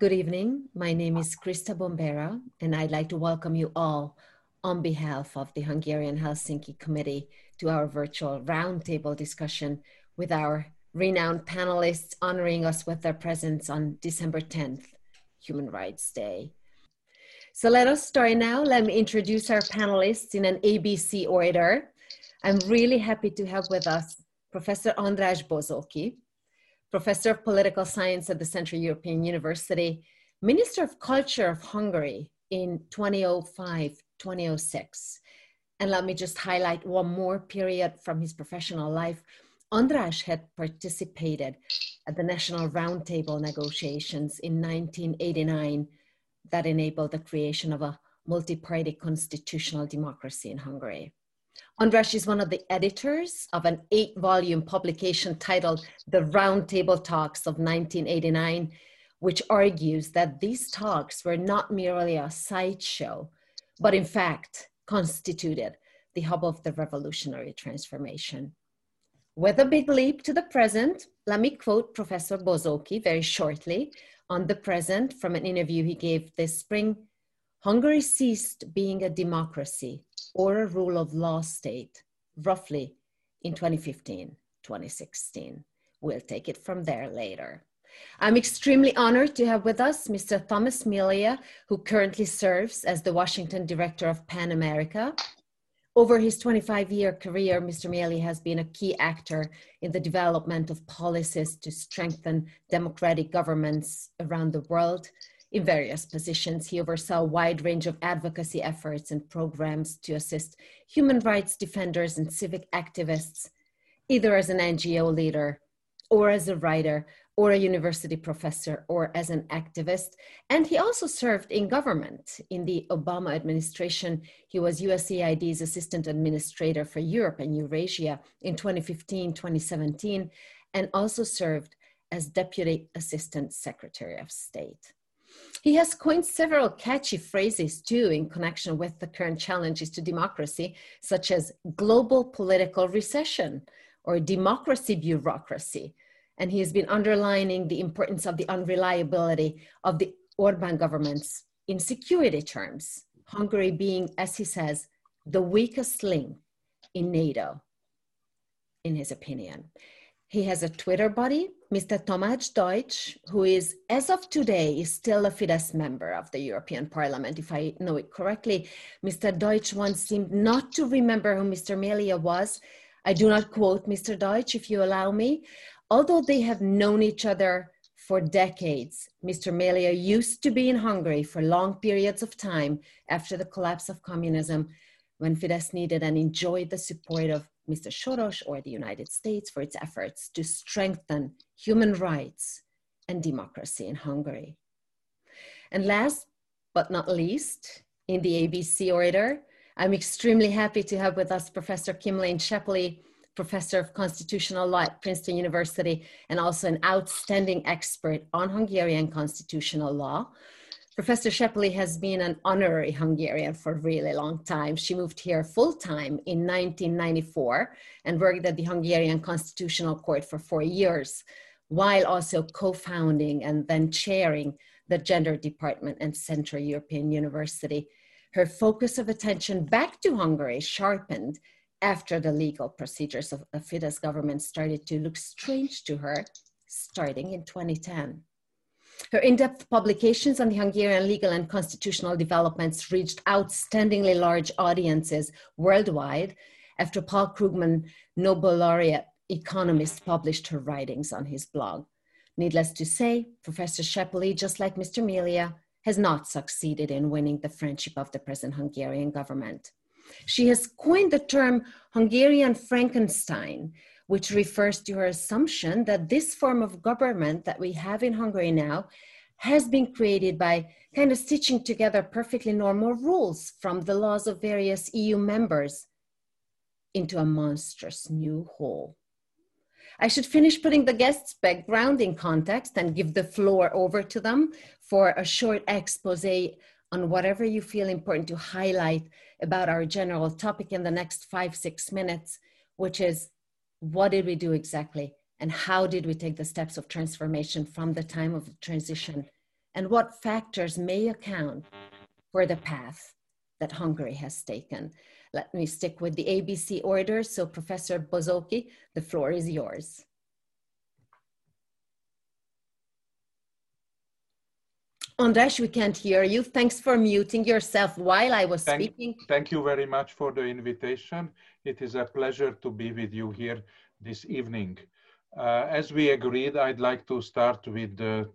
Good evening. My name is Krisztina Bombera, and I'd like to welcome you all on behalf of the Hungarian Helsinki Committee to our virtual roundtable discussion with our renowned panelists honoring us with their presence on December 10th, Human Rights Day. So let us start now. Let me introduce our panelists in an ABC order. I'm really happy to have with us Professor András Bozóki, Professor of Political Science at the Central European University, Minister of Culture of Hungary in 2005 2006. And let me just highlight one more period from his professional life. András had participated at the National Roundtable negotiations in 1989 that enabled the creation of a multi-party constitutional democracy in Hungary. András is one of the editors of an eight volume publication titled The Roundtable Talks of 1989, which argues that these talks were not merely a sideshow, but in fact constituted the hub of the revolutionary transformation. With a big leap to the present, let me quote Professor Bozóki very shortly on the present from an interview he gave this spring. Hungary ceased being a democracy or a rule of law state roughly in 2015, 2016. We'll take it from there later. I'm extremely honored to have with us Mr. Thomas Melia, who currently serves as the Washington Director of PEN America. Over his 25 year career, Mr. Melia has been a key actor in the development of policies to strengthen democratic governments around the world. In various positions, he oversaw a wide range of advocacy efforts and programs to assist human rights defenders and civic activists, either as an NGO leader or as a writer or a university professor or as an activist. And he also served in government. In the Obama administration, he was USAID's assistant administrator for Europe and Eurasia in 2015 2017, and also served as deputy assistant secretary of state. He has coined several catchy phrases too in connection with the current challenges to democracy, such as global political recession or democracy bureaucracy and he has been underlining the importance of the unreliability of the Orban governments in security terms, Hungary being, as he says, the weakest link in NATO, in his opinion. He has a Twitter buddy, Mr. Tamás Deutsch, who is, as of today, is still a Fidesz member of the European Parliament, if I know it correctly. Mr. Deutsch once seemed not to remember who Mr. Melia was. I do not quote Mr. Deutsch, if you allow me, Although they have known each other for decades, Mr. Melia used to be in Hungary for long periods of time after the collapse of communism when Fidesz needed and enjoyed the support of Mr. Soros or the United States for its efforts to strengthen human rights and democracy in Hungary. And last but not least, in the ABC order, I'm extremely happy to have with us Professor Kim-Lane Scheppele, professor of constitutional law at Princeton University and also an outstanding expert on Hungarian constitutional law. Professor Scheppele has been an honorary Hungarian for a really long time. She moved here full time in 1994 and worked at the Hungarian Constitutional Court for four years, while also co founding and then chairing the Gender Department at Central European University. Her focus of attention back to Hungary sharpened after the legal procedures of the Fidesz government started to look strange to her, starting in 2010. Her in depth publications on the Hungarian legal and constitutional developments reached outstandingly large audiences worldwide after Paul Krugman, Nobel laureate economist, published her writings on his blog. Needless to say, Professor Scheppele, just like Mr. Melia, has not succeeded in winning the friendship of the present Hungarian government. She has coined the term Hungarian Frankenstein, which refers to her assumption that this form of government that we have in Hungary now has been created by kind of stitching together perfectly normal rules from the laws of various EU members into a monstrous new whole. I should finish putting the guests' background in context and give the floor over to them for a short expose on whatever you feel important to highlight about our general topic in the next five, six minutes, which is what did we do exactly? And how did we take the steps of transformation from the time of transition and what factors may account for the path that Hungary has taken. Let me stick with the ABC order. So Professor Bozóki, the floor is yours. András, we can't hear you. Thanks for muting yourself while I was thank, speaking. Thank you very much for the invitation. It is a pleasure to be with you here this evening. Uh, as we agreed, I'd like to start with a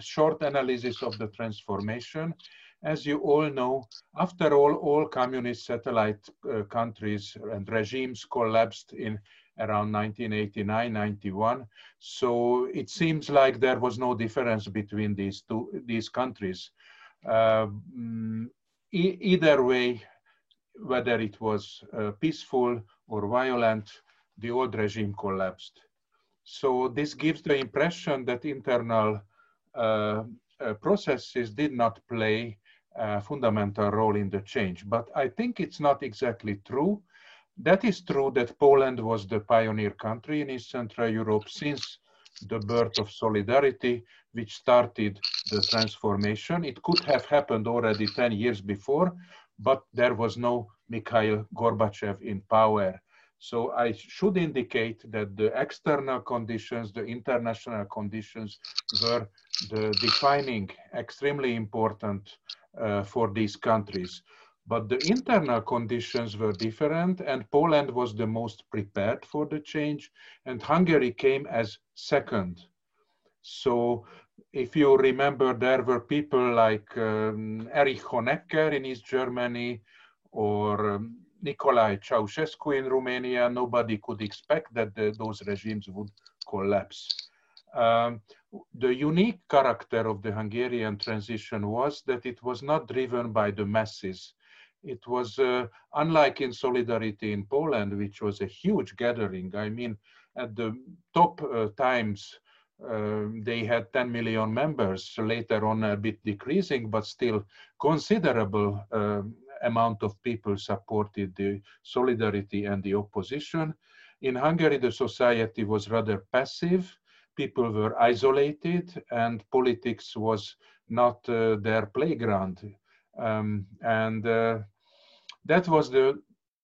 short analysis of the transformation. As you all know, after all, all communist satellite uh, countries and regimes collapsed in around 1989, 91. So it seems like there was no difference between these two these countries. Uh, e either way, whether it was uh, peaceful or violent, the old regime collapsed. So this gives the impression that internal uh, uh processes did not play a fundamental role in the change. But I think it's not exactly true that is true that Poland was the pioneer country in East Central Europe since the birth of solidarity, which started the transformation. It could have happened already 10 years before, but there was no Mikhail Gorbachev in power. So I should indicate that the external conditions, the international conditions were the defining, extremely important uh, for these countries. But the internal conditions were different, and Poland was the most prepared for the change, and Hungary came as second. So, if you remember, there were people like um, Erich Honecker in East Germany or um, Nicolae Ceausescu in Romania. Nobody could expect that the, those regimes would collapse. Um, the unique character of the Hungarian transition was that it was not driven by the masses it was uh, unlike in Solidarity in Poland, which was a huge gathering. I mean, at the top uh, times, uh, they had 10 million members, later on a bit decreasing, but still considerable uh, amount of people supported the Solidarity and the opposition. In Hungary, the society was rather passive. People were isolated and politics was not uh, their playground. Um, and uh, that was the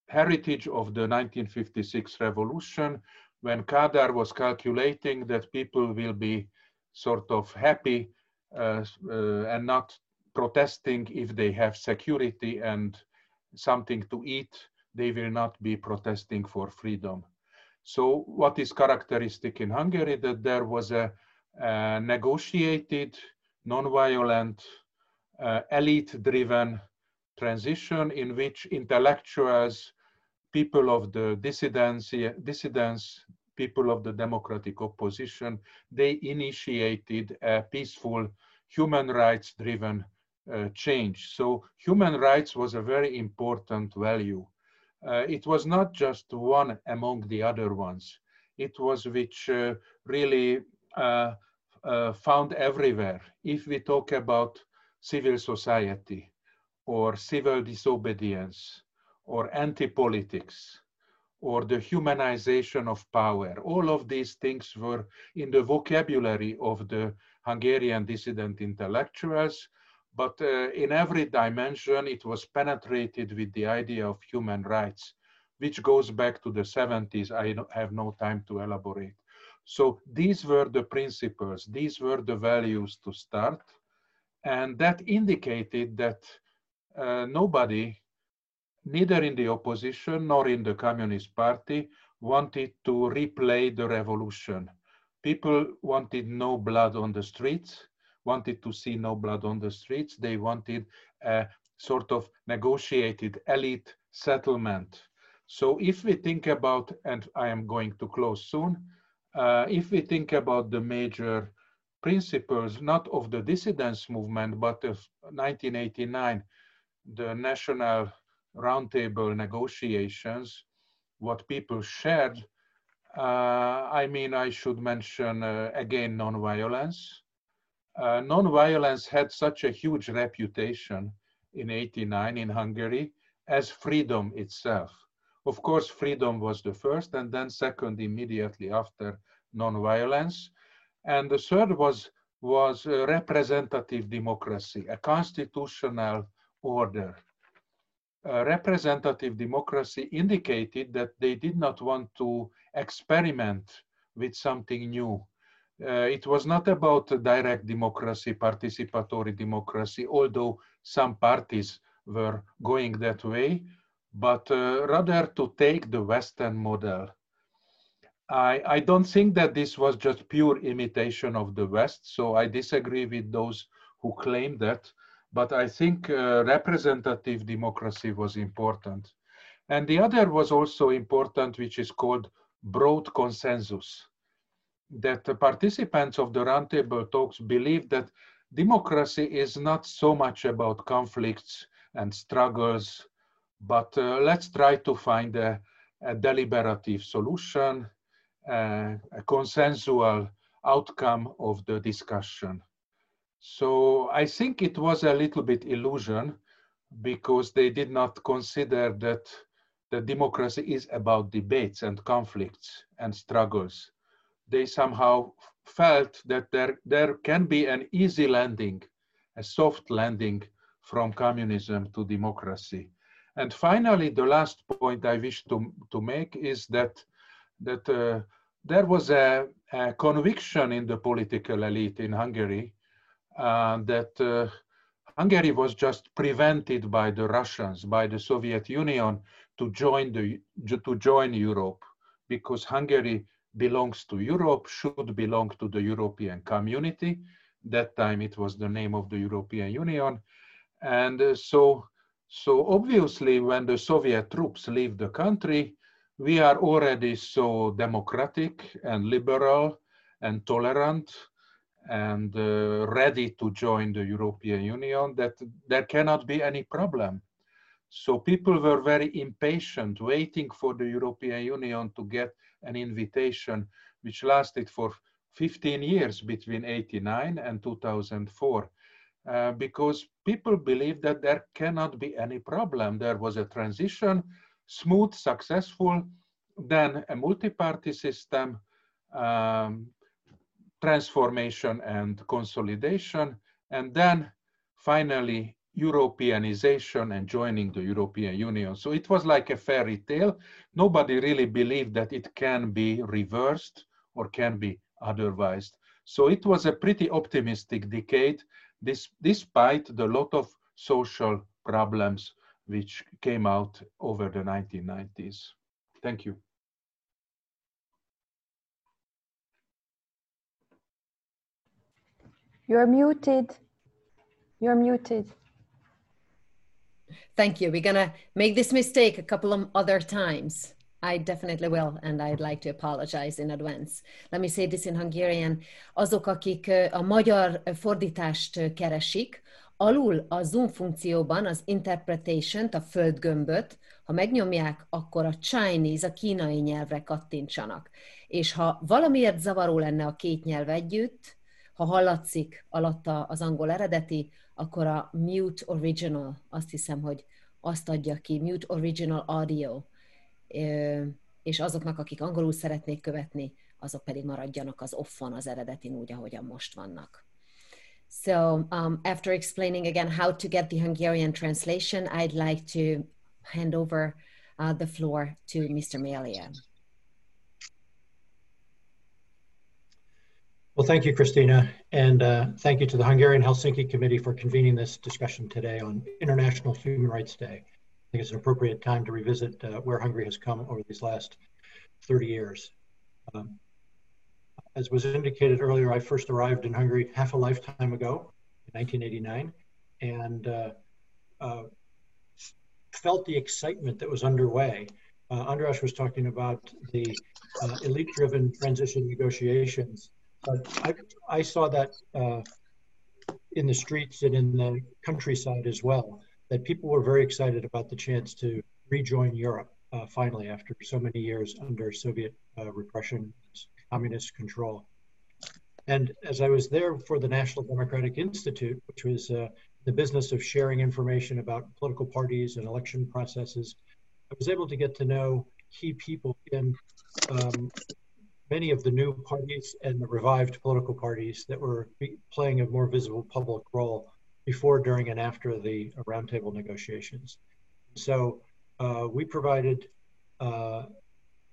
heritage of the 1956 revolution when Kadar was calculating that people will be sort of happy uh, uh, and not protesting if they have security and something to eat, they will not be protesting for freedom. So what is characteristic in Hungary that there was a, a negotiated, non-violent, uh, elite-driven transition in which intellectuals, people of the dissidents, dissidents, people of the democratic opposition, they initiated a peaceful human rights driven uh, change. So human rights was a very important value. Uh, it was not just one among the other ones. It was which uh, really uh, uh, found everywhere. If we talk about civil society, or civil disobedience or anti-politics or the humanization of power. All of these things were in the vocabulary of the Hungarian dissident intellectuals, but uh, in every dimension it was penetrated with the idea of human rights, which goes back to the 70s. I have no time to elaborate. So these were the principles, these were the values to start. And that indicated that uh, nobody, neither in the opposition nor in the Communist Party, wanted to replay the revolution. People wanted no blood on the streets, wanted to see no blood on the streets. They wanted a sort of negotiated elite settlement. So if we think about, and I am going to close soon, uh, if we think about the major principles, not of the dissidence movement, but of 1989 the national roundtable negotiations, what people shared, uh, I mean, I should mention uh, again non-violence. Uh, non-violence had such a huge reputation in 89 in Hungary as freedom itself. Of course, freedom was the first and then second immediately after non-violence. And the third was was a representative democracy, a constitutional order. A representative democracy indicated that they did not want to experiment with something new. Uh, it was not about direct democracy, participatory democracy, although some parties were going that way, but uh, rather to take the Western model. I, I don't think that this was just pure imitation of the West, so I disagree with those who claim that, but I think uh, representative democracy was important. And the other was also important, which is called broad consensus, that the participants of the roundtable talks believe that democracy is not so much about conflicts and struggles, but uh, let's try to find a, a deliberative solution, uh, a consensual outcome of the discussion. So I think it was a little bit illusion because they did not consider that the democracy is about debates and conflicts and struggles. They somehow felt that there, there can be an easy landing, a soft landing from communism to democracy. And finally, the last point I wish to, to make is that, that uh, there was a, a, conviction in the political elite in Hungary that uh, Hungary was just prevented by the Russians, by the Soviet Union to join, the, to join Europe because Hungary belongs to Europe, should belong to the European community. That time it was the name of the European Union. And uh, so, so obviously when the Soviet troops leave the country, we are already so democratic and liberal and tolerant and uh, ready to join the European Union that there cannot be any problem. So people were very impatient, waiting for the European Union to get an invitation, which lasted for 15 years between 89 and 2004. Uh, because people believe that there cannot be any problem. There was a transition, smooth, successful, then a multi-party system, um, transformation and consolidation, and then finally Europeanization and joining the European Union. So it was like a fairy tale. Nobody really believed that it can be reversed or can be otherwise. So it was a pretty optimistic decade this, despite the lot of social problems which came out over the 1990s. Thank you. You're muted. You're muted. Thank you. We're going to make this mistake a couple of other times. I definitely will, and I'd like to apologize in advance. Let me say this in Hungarian. Azok, akik a magyar fordítást keresik, alul a Zoom funkcióban az interpretation a földgömböt, ha megnyomják, akkor a Chinese, a kínai nyelvre kattintsanak. És ha valamiért zavaró lenne a két nyelv együtt, ha hallatszik alatta az angol eredeti, akkor a Mute Original, azt hiszem, hogy azt adja ki, Mute Original Audio, és azoknak, akik angolul szeretnék követni, azok pedig maradjanak az offon, az eredetin úgy, ahogyan most vannak. So um, after explaining again how to get the Hungarian translation, I'd like to hand over uh, the floor to Mr. Melia. Well, thank you, Christina, and uh, thank you to the Hungarian Helsinki Committee for convening this discussion today on International Human Rights Day I think it's an appropriate time to revisit uh, where Hungary has come over these last 30 years. Um, as was indicated earlier, I first arrived in Hungary half a lifetime ago, in 1989, and uh, uh, felt the excitement that was underway. Uh, Andras was talking about the uh, elite-driven transition negotiations, but I, I saw that uh, in the streets and in the countryside as well that people were very excited about the chance to rejoin Europe uh, finally after so many years under Soviet uh, repression, communist control. And as I was there for the National Democratic Institute, which was uh, the business of sharing information about political parties and election processes, I was able to get to know key people in um, many of the new parties and the revived political parties that were playing a more visible public role before, during, and after the roundtable negotiations. So uh, we provided uh,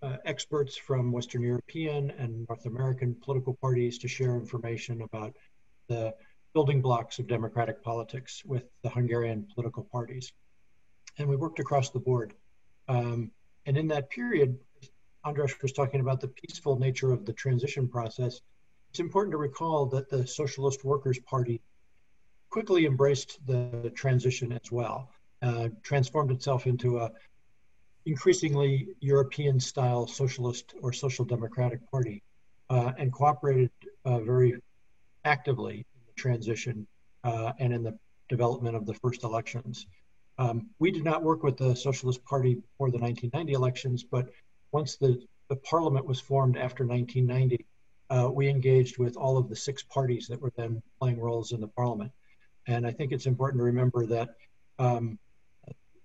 uh, experts from Western European and North American political parties to share information about the building blocks of democratic politics with the Hungarian political parties. And we worked across the board. Um, and in that period, Andras was talking about the peaceful nature of the transition process. It's important to recall that the Socialist Workers' Party quickly embraced the transition as well, uh, transformed itself into a increasingly European style socialist or social democratic party, uh, and cooperated uh, very actively in the transition uh, and in the development of the first elections. Um, we did not work with the Socialist Party before the 1990 elections, but once the, the parliament was formed after 1990, uh, we engaged with all of the six parties that were then playing roles in the parliament. And I think it's important to remember that um,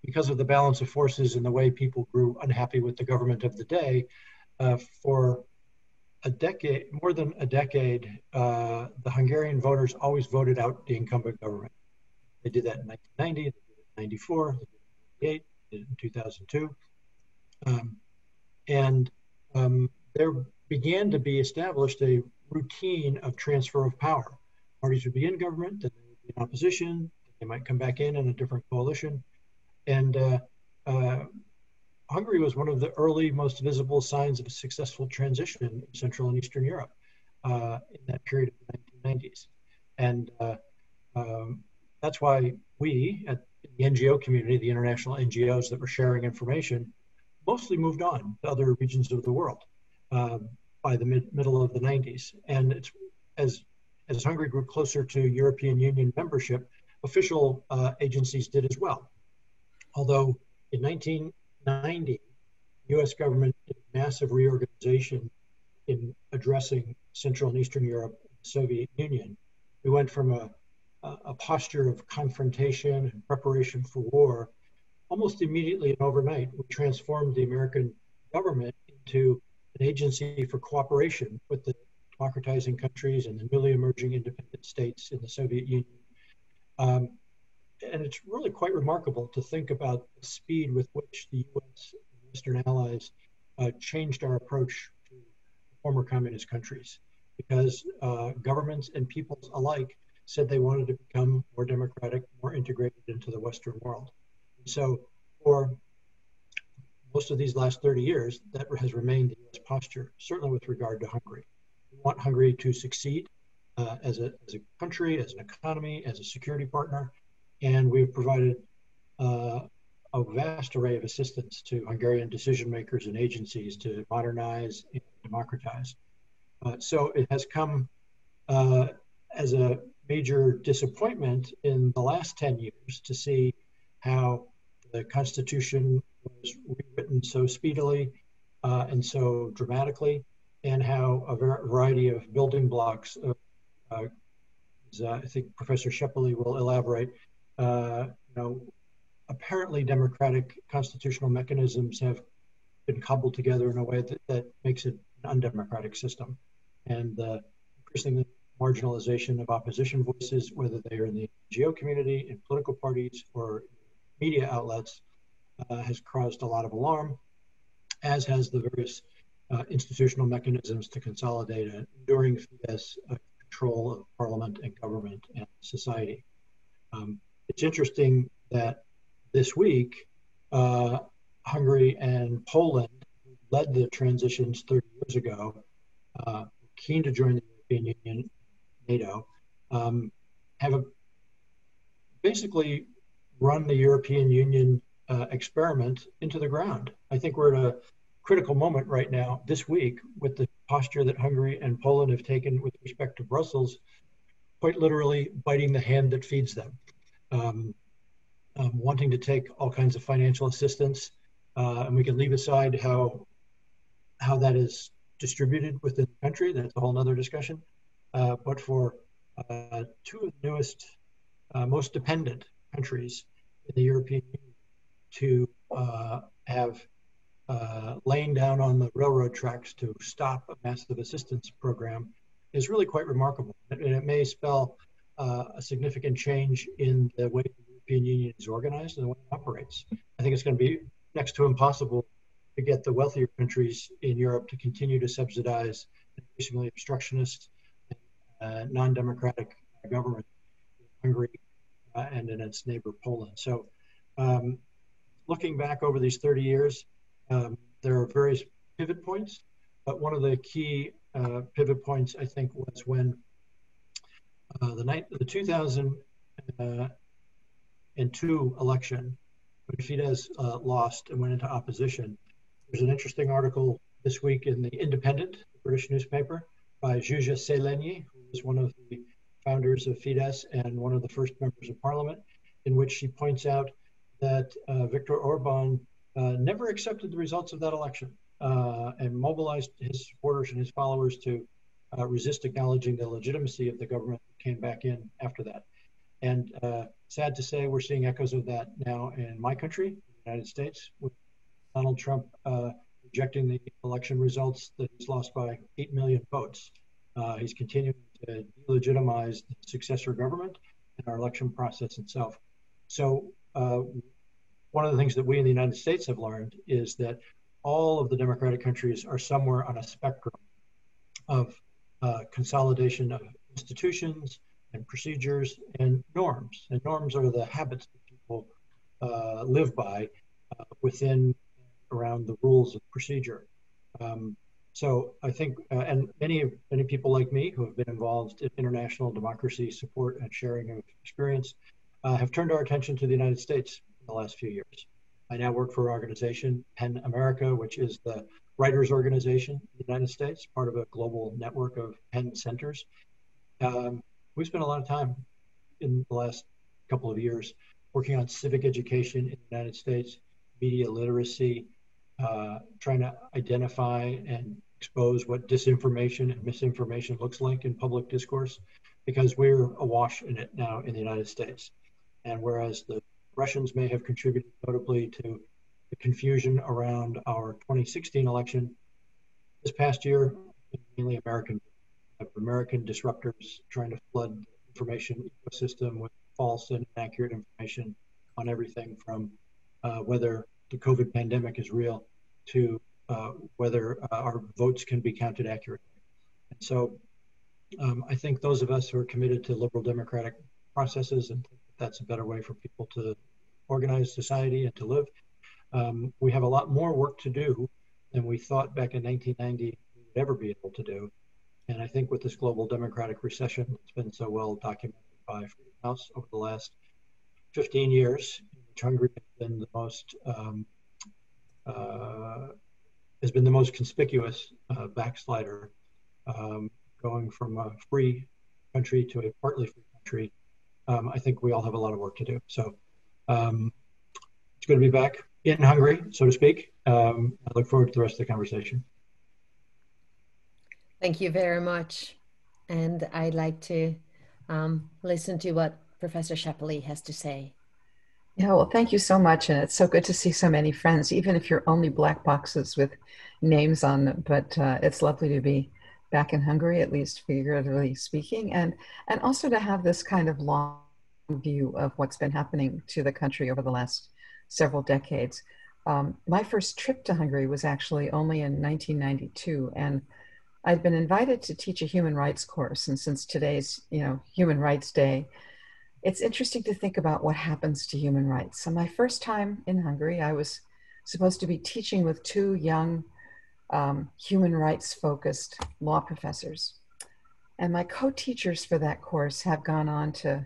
because of the balance of forces and the way people grew unhappy with the government of the day, uh, for a decade, more than a decade, uh, the Hungarian voters always voted out the incumbent government. They did that in 1990, they in 94, they did it in 1998, in 2002. Um, and um, there began to be established a routine of transfer of power. Parties would be in government, then they would be in opposition. They might come back in in a different coalition. And uh, uh, Hungary was one of the early, most visible signs of a successful transition in Central and Eastern Europe uh, in that period of the 1990s. And uh, um, that's why we at the NGO community, the international NGOs that were sharing information, mostly moved on to other regions of the world uh, by the mid, middle of the 90s. And as as Hungary grew closer to European Union membership, official uh, agencies did as well. Although in 1990, US government did massive reorganization in addressing Central and Eastern Europe, Soviet Union. We went from a, a posture of confrontation and preparation for war. Almost immediately and overnight, we transformed the American government into an agency for cooperation with the democratizing countries and the newly emerging independent states in the Soviet Union. Um, and it's really quite remarkable to think about the speed with which the US and Western allies uh, changed our approach to former communist countries because uh, governments and peoples alike said they wanted to become more democratic, more integrated into the Western world. So for most of these last 30 years, that has remained the US posture, certainly with regard to Hungary. We want Hungary to succeed uh, as, a, as a country, as an economy, as a security partner, and we've provided uh, a vast array of assistance to Hungarian decision makers and agencies to modernize and democratize. Uh, so it has come uh, as a major disappointment in the last 10 years to see how the Constitution was rewritten so speedily uh, and so dramatically, and how a variety of building blocks, of, uh, as, uh, I think Professor Scheppele will elaborate, uh, you know, apparently democratic constitutional mechanisms have been cobbled together in a way that, that makes it an undemocratic system. And the increasing marginalization of opposition voices, whether they are in the NGO community, in political parties, or media outlets, uh, has caused a lot of alarm, as has the various uh, institutional mechanisms to consolidate an enduring Fidesz uh, control of parliament and government and society. Um, it's interesting that this week, uh, Hungary and Poland led the transitions 30 years ago, uh, keen to join the European Union, NATO, um, have a, basically run the European Union uh, experiment into the ground. I think we're at a critical moment right now, this week, with the posture that Hungary and Poland have taken with respect to Brussels, quite literally biting the hand that feeds them, um, um, wanting to take all kinds of financial assistance. Uh, and we can leave aside how how that is distributed within the country. That's a whole other discussion. Uh, but for uh, two of the newest, uh, most dependent countries in the European Union to uh, have uh, laying down on the railroad tracks to stop a massive assistance program is really quite remarkable. And it may spell uh, a significant change in the way the European Union is organized and the way it operates. I think it's going to be next to impossible to get the wealthier countries in Europe to continue to subsidize increasingly obstructionist, uh, non-democratic government in Hungary uh, and in its neighbor Poland. So, um, looking back over these 30 years, um, there are various pivot points, but one of the key uh, pivot points I think was when uh, the night the 2002 uh, election, when Fidesz uh, lost and went into opposition. There's an interesting article this week in the Independent, British newspaper, by Zsuzsa Szelenyi, who was one of the founders of Fidesz and one of the first members of parliament, in which she points out that uh, Viktor Orban uh, never accepted the results of that election uh, and mobilized his supporters and his followers to uh, resist acknowledging the legitimacy of the government that came back in after that. And sad to say, we're seeing echoes of that now in my country, the United States, with Donald Trump rejecting the election results that he's lost by 8 million votes. Uh, he's continuing to delegitimize the successor government and our election process itself. So, uh, one of the things that we in the United States have learned is that all of the democratic countries are somewhere on a spectrum of uh, consolidation of institutions and procedures and norms. And norms are the habits that people uh, live by uh, within around the rules of procedure. Um, so I think, uh, and many many people like me who have been involved in international democracy support and sharing of experience uh, have turned our attention to the United States in the last few years. I now work for an organization, PEN America, which is the writers organization in the United States, part of a global network of PEN centers. Um, we spent a lot of time in the last couple of years working on civic education in the United States, media literacy, uh, trying to identify and expose what disinformation and misinformation looks like in public discourse, because we're awash in it now in the United States. And whereas the Russians may have contributed notably to the confusion around our 2016 election, this past year, mainly American American disruptors trying to flood the information ecosystem with false and inaccurate information on everything from uh, whether the COVID pandemic is real to whether uh, our votes can be counted accurately. And so um, I think those of us who are committed to liberal democratic processes and that's a better way for people to organize society and to live, um, we have a lot more work to do than we thought back in 1990 we would ever be able to do. And I think with this global democratic recession that's been so well documented by Freedom House over the last 15 years, which Hungary has been the most um, uh, has been the most conspicuous uh, backslider, um, going from a free country to a partly free country. Um, I think we all have a lot of work to do. So um, it's good to be back in Hungary, so to speak. Um, I look forward to the rest of the conversation. Thank you very much. And I'd like to um, listen to what Professor Scheppele has to say. Yeah, well, thank you so much. And it's so good to see so many friends, even if you're only black boxes with names on them. But uh, it's lovely to be back in Hungary, at least figuratively speaking, and, and also to have this kind of long view of what's been happening to the country over the last several decades. Um, my first trip to Hungary was actually only in 1992. And I'd been invited to teach a human rights course, and since today's, you know, Human Rights Day, it's interesting to think about what happens to human rights. So my first time in Hungary, I was supposed to be teaching with two young um, human rights focused law professors. And my co teachers for that course have gone on to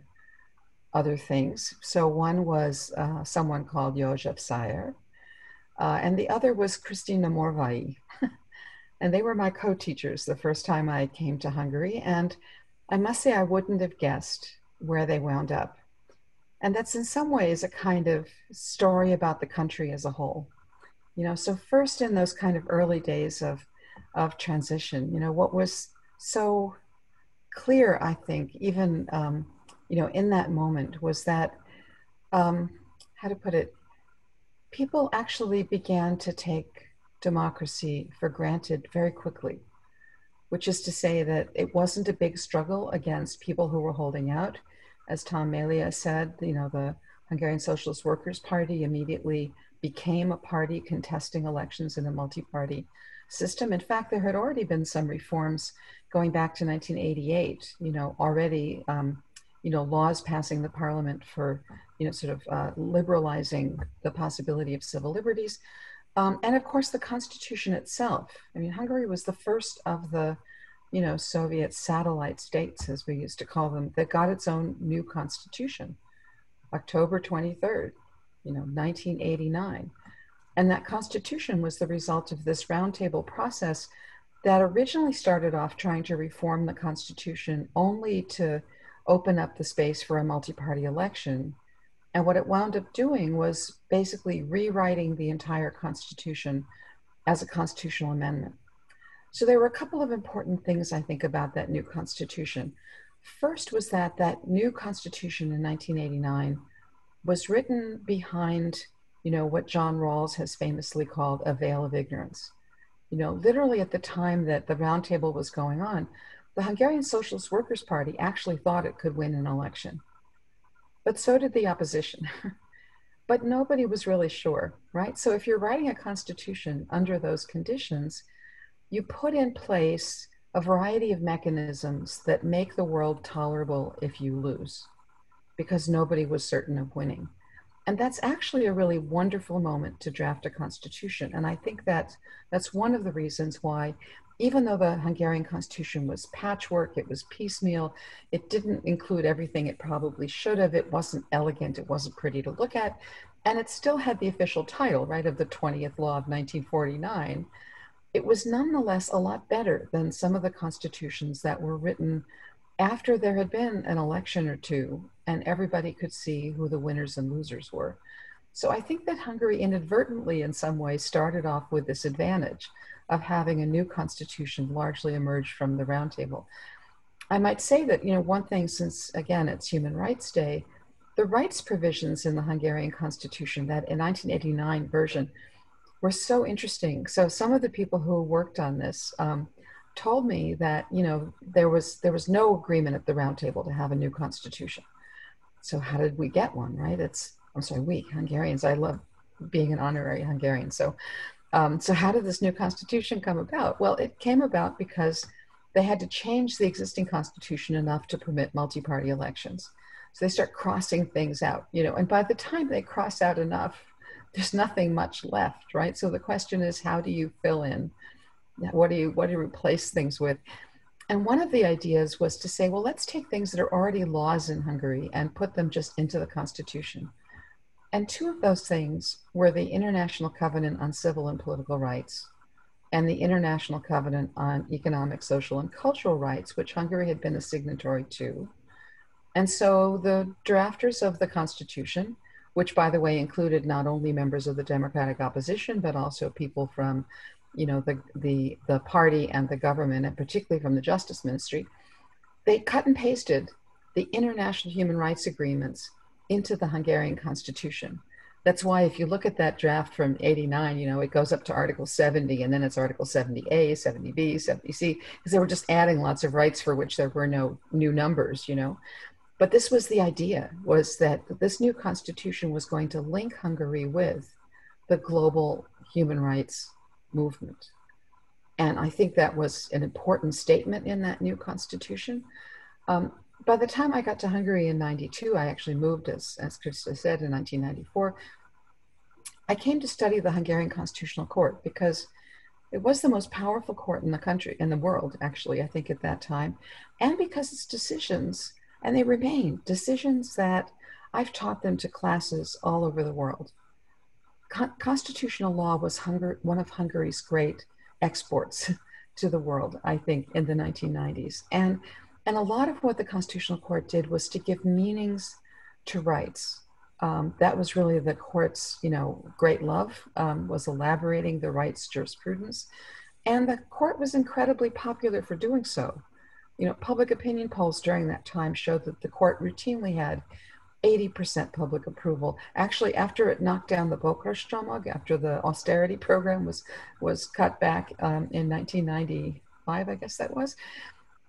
other things. So one was uh, someone called József Szájer, uh, and the other was Krisztina Morvai. And they were my co teachers the first time I came to Hungary. And I must say, I wouldn't have guessed where they wound up. And that's in some ways a kind of story about the country as a whole. You know, so first in those kind of early days of, of transition, you know, what was so clear, I think, even, um, you know, in that moment was that, um, how to put it, people actually began to take democracy for granted very quickly, which is to say that it wasn't a big struggle against people who were holding out. As Tom Melia said, you know, the Hungarian Socialist Workers' Party immediately became a party contesting elections in a multi party system. In fact, there had already been some reforms going back to 1988, you know, already, um, you know, laws passing the parliament for, you know, sort of uh, liberalizing the possibility of civil liberties. Um, and of course, the constitution itself. I mean, Hungary was the first of the, you know, Soviet satellite states, as we used to call them, that got its own new constitution, October 23rd, you know, 1989. And that constitution was the result of this roundtable process that originally started off trying to reform the constitution only to open up the space for a multi party election. And what it wound up doing was basically rewriting the entire constitution as a constitutional amendment. So there were a couple of important things I think about that new constitution. First was that that new constitution in 1989 was written behind you know, what John Rawls has famously called a veil of ignorance. You know, literally at the time that the roundtable was going on, the Hungarian Socialist Workers' Party actually thought it could win an election. But so did the opposition. but nobody was really sure, right? So if you're writing a constitution under those conditions, you put in place a variety of mechanisms that make the world tolerable if you lose, because nobody was certain of winning. And that's actually a really wonderful moment to draft a constitution. And I think that that's one of the reasons why, even though the Hungarian constitution was patchwork, it was piecemeal, it didn't include everything it probably should have, it wasn't elegant, it wasn't pretty to look at, and it still had the official title, right, of the 20th law of 1949. It was nonetheless a lot better than some of the constitutions that were written after there had been an election or two and everybody could see who the winners and losers were. So I think that Hungary inadvertently, in some ways, started off with this advantage of having a new constitution largely emerged from the roundtable. I might say that, you know, one thing, since again it's Human Rights Day, the rights provisions in the Hungarian constitution, that in 1989 version, were so interesting. So some of the people who worked on this, um, told me that you know there was there was no agreement at the roundtable to have a new constitution. So how did we get one? Right? It's I'm sorry, we Hungarians. I love being an honorary Hungarian. So um, so how did this new constitution come about? Well, it came about because they had to change the existing constitution enough to permit multi-party elections. So they start crossing things out, you know, and by the time they cross out enough, there's nothing much left, right? So the question is, how do you fill in what do you what do you replace things with? And one of the ideas was to say, well, let's take things that are already laws in Hungary and put them just into the constitution. And two of those things were the International Covenant on Civil and Political Rights and the International Covenant on Economic, Social, and Cultural Rights, which Hungary had been a signatory to. And so the drafters of the Constitution, which by the way included not only members of the Democratic opposition, but also people from you know, the, the, the party and the government, and particularly from the Justice Ministry, they cut and pasted the international human rights agreements into the Hungarian constitution. That's why if you look at that draft from 89, you know, it goes up to Article 70 and then it's Article 70A, 70B, 70C, because they were just adding lots of rights for which there were no new numbers, you know. But this was the idea, was that this new constitution was going to link Hungary with the global human rights movement. And I think that was an important statement in that new constitution. Um, by the time I got to Hungary in 92, I actually moved, as, as Krista said, in 1994. I came to study the Hungarian Constitutional Court because it was the most powerful court in the country, in the world, actually, I think at that time, and because its decisions, and they remain decisions that I've taught them to classes all over the world con- constitutional law was Hungar- one of Hungary's great exports to the world, I think, in the 1990s. And, and a lot of what the Constitutional Court did was to give meanings to rights. Um, that was really the court's, you know, great love um, was elaborating the rights jurisprudence, and the court was incredibly popular for doing so. You know, public opinion polls during that time showed that the court routinely had 80% public approval. Actually, after it knocked down the Bokros after the austerity program was, was cut back um, in 1995, I guess that was,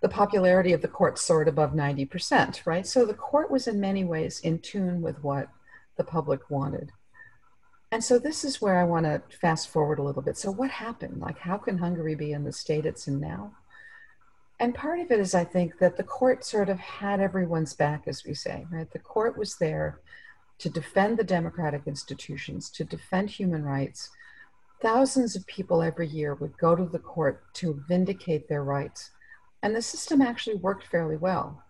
the popularity of the court soared above 90%, right? So the court was in many ways in tune with what the public wanted. And so this is where I want to fast forward a little bit. So what happened? Like, how can Hungary be in the state it's in now? And part of it is, I think, that the court sort of had everyone's back, as we say, right? The court was there to defend the democratic institutions, to defend human rights. Thousands of people every year would go to the court to vindicate their rights. And the system actually worked fairly well.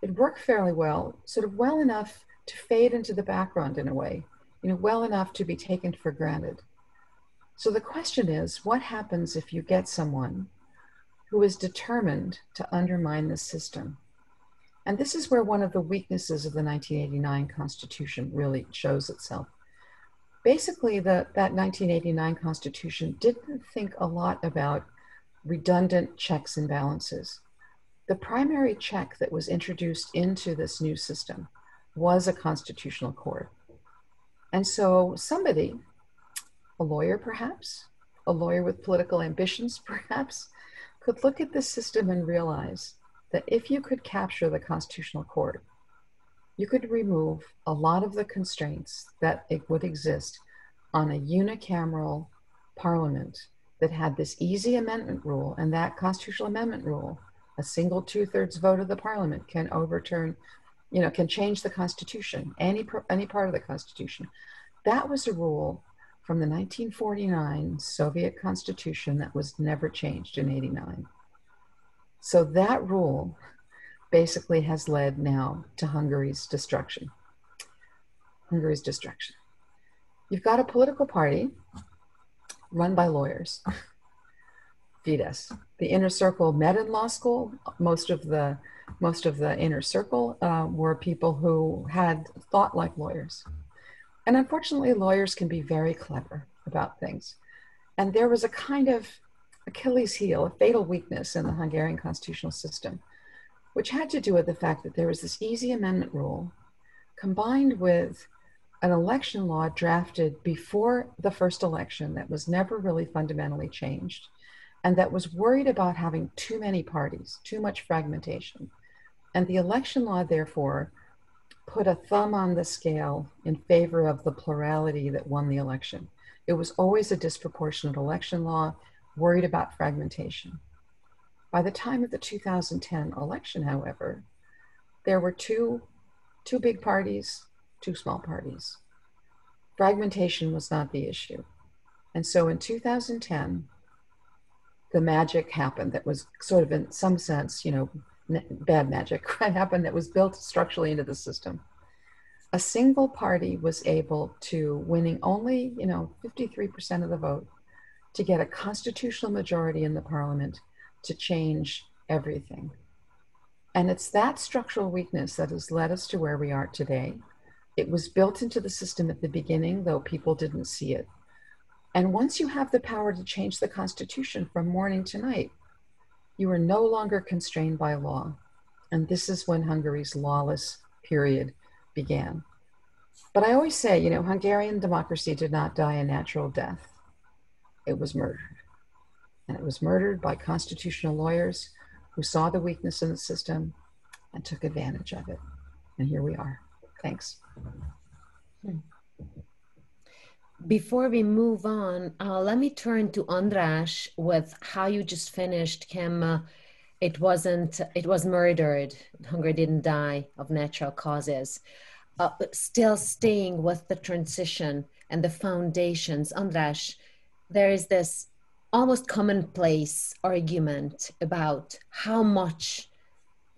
It worked fairly well, sort of well enough to fade into the background in a way you know, well enough to be taken for granted. So the question is what happens if you get someone who is determined to undermine the system? And this is where one of the weaknesses of the 1989 Constitution really shows itself. Basically, the, that 1989 Constitution didn't think a lot about redundant checks and balances. The primary check that was introduced into this new system was a constitutional court. And so somebody, a lawyer perhaps, a lawyer with political ambitions perhaps, could look at the system and realize that if you could capture the Constitutional Court, you could remove a lot of the constraints that it would exist on a unicameral parliament that had this easy amendment rule and that constitutional amendment rule a single two-thirds vote of the parliament can overturn you know, can change the Constitution, any, any part of the Constitution. That was a rule from the 1949 Soviet Constitution that was never changed in 89. So that rule basically has led now to Hungary's destruction. Hungary's destruction. You've got a political party run by lawyers. Fidesz. The inner circle met in law school. Most of the most of the inner circle uh, were people who had thought like lawyers. And unfortunately, lawyers can be very clever about things. And there was a kind of Achilles heel, a fatal weakness in the Hungarian constitutional system, which had to do with the fact that there was this easy amendment rule combined with an election law drafted before the first election that was never really fundamentally changed and that was worried about having too many parties, too much fragmentation. And the election law, therefore, put a thumb on the scale in favor of the plurality that won the election. It was always a disproportionate election law, worried about fragmentation. By the time of the 2010 election, however, there were two, two big parties, two small parties. Fragmentation was not the issue. And so in 2010, the magic happened that was sort of in some sense, you know, bad magic happened that was built structurally into the system. A single party was able to, winning only, you know, 53% of the vote, to get a constitutional majority in the parliament to change everything. And it's that structural weakness that has led us to where we are today. It was built into the system at the beginning, though people didn't see it. And once you have the power to change the Constitution from morning to night, you are no longer constrained by law. And this is when Hungary's lawless period began. But I always say, you know, Hungarian democracy did not die a natural death, it was murdered. And it was murdered by constitutional lawyers who saw the weakness in the system and took advantage of it. And here we are. Thanks. Hmm. Before we move on, uh, let me turn to András with how you just finished, Kim. Uh, it wasn't, it was murdered. Hungary didn't die of natural causes. Uh, still staying with the transition and the foundations, András, there is this almost commonplace argument about how much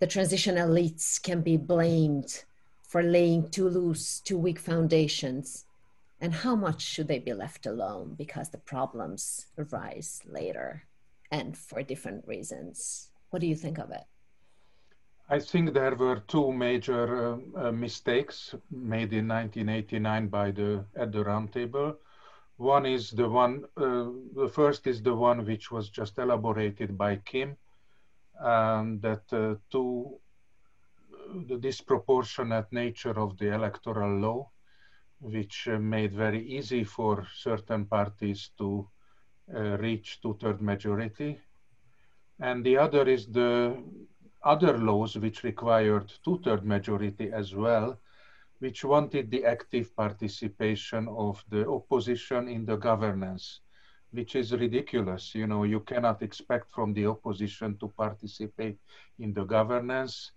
the transition elites can be blamed for laying too loose, too weak foundations and how much should they be left alone because the problems arise later and for different reasons? What do you think of it? I think there were two major uh, uh, mistakes made in 1989 by the at the roundtable. One is the one uh, the first is the one which was just elaborated by kim um, that uh, two the disproportionate nature of the electoral law, which uh, made very easy for certain parties to uh, reach two-third majority. And the other is the other laws which required two-third majority as well, which wanted the active participation of the opposition in the governance, which is ridiculous. You know, you cannot expect from the opposition to participate in the governance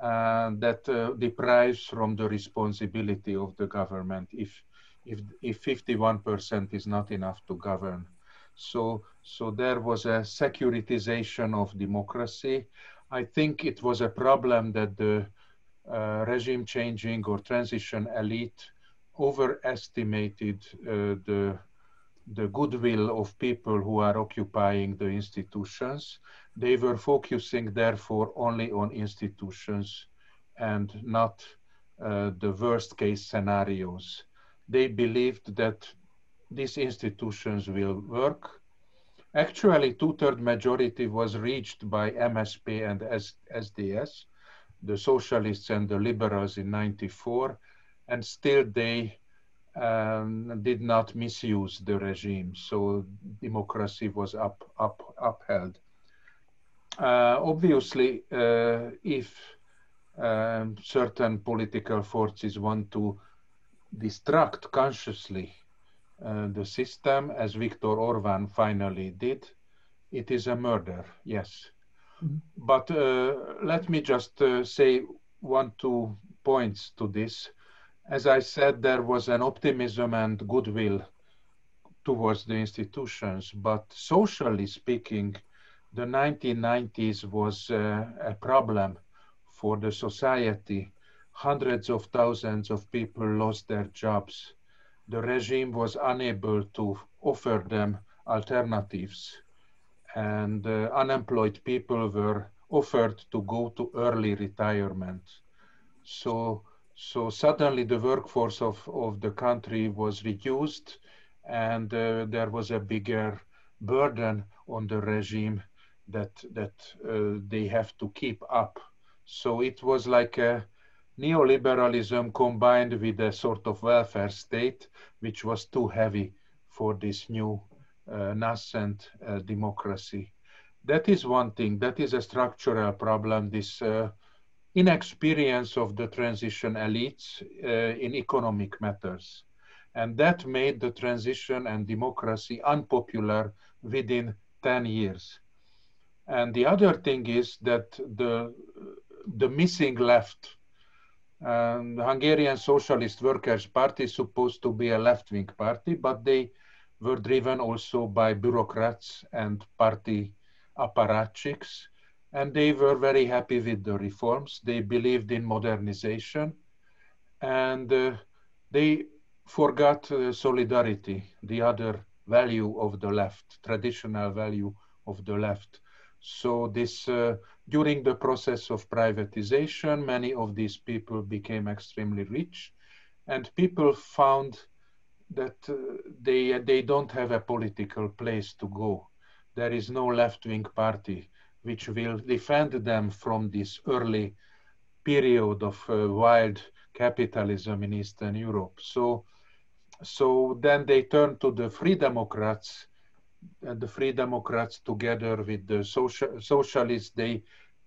that uh, deprives from the responsibility of the government if if if 51% is not enough to govern. So so there was a securitization of democracy. I think it was a problem that the uh, regime changing or transition elite overestimated uh, the the goodwill of people who are occupying the institutions. They were focusing, therefore, only on institutions and not uh, the worst case scenarios. They believed that these institutions will work. Actually, two-third majority was reached by MSZP and SZDSZ, the socialists and the liberals in 94, and still they um, did not misuse the regime. So democracy was up, up, upheld. Uh, obviously, uh, if um, certain political forces want to distract consciously uh, the system, as Viktor Orban finally did, it is a murder, yes. Mm-hmm. But uh, let me just uh, say one, two points to this. As I said, there was an optimism and goodwill towards the institutions, but socially speaking, the 1990s was uh, a problem for the society. Hundreds of thousands of people lost their jobs. The regime was unable to offer them alternatives and uh, unemployed people were offered to go to early retirement. So, so suddenly the workforce of, of the country was reduced and uh, there was a bigger burden on the regime that, that uh, they have to keep up. So it was like a neoliberalism combined with a sort of welfare state, which was too heavy for this new uh, nascent uh, democracy. That is one thing. That is a structural problem. This uh, inexperience of the transition elites in economic matters. And that made the transition and democracy unpopular within 10 years. And the other thing is that the, the missing left, the Hungarian Socialist Workers' Party is supposed to be a left-wing party, but they were driven also by bureaucrats and party apparatchiks, and they were very happy with the reforms. They believed in modernization, and uh, they forgot uh, solidarity, the other value of the left, traditional value of the left. So this, uh, during the process of privatization, many of these people became extremely rich, and people found that uh, they they don't have a political place to go. There is no left-wing party which will defend them from this early period of uh, wild capitalism in Eastern Europe. So, so then they turn to the Free Democrats, and the Free Democrats, together with the social, socialists, they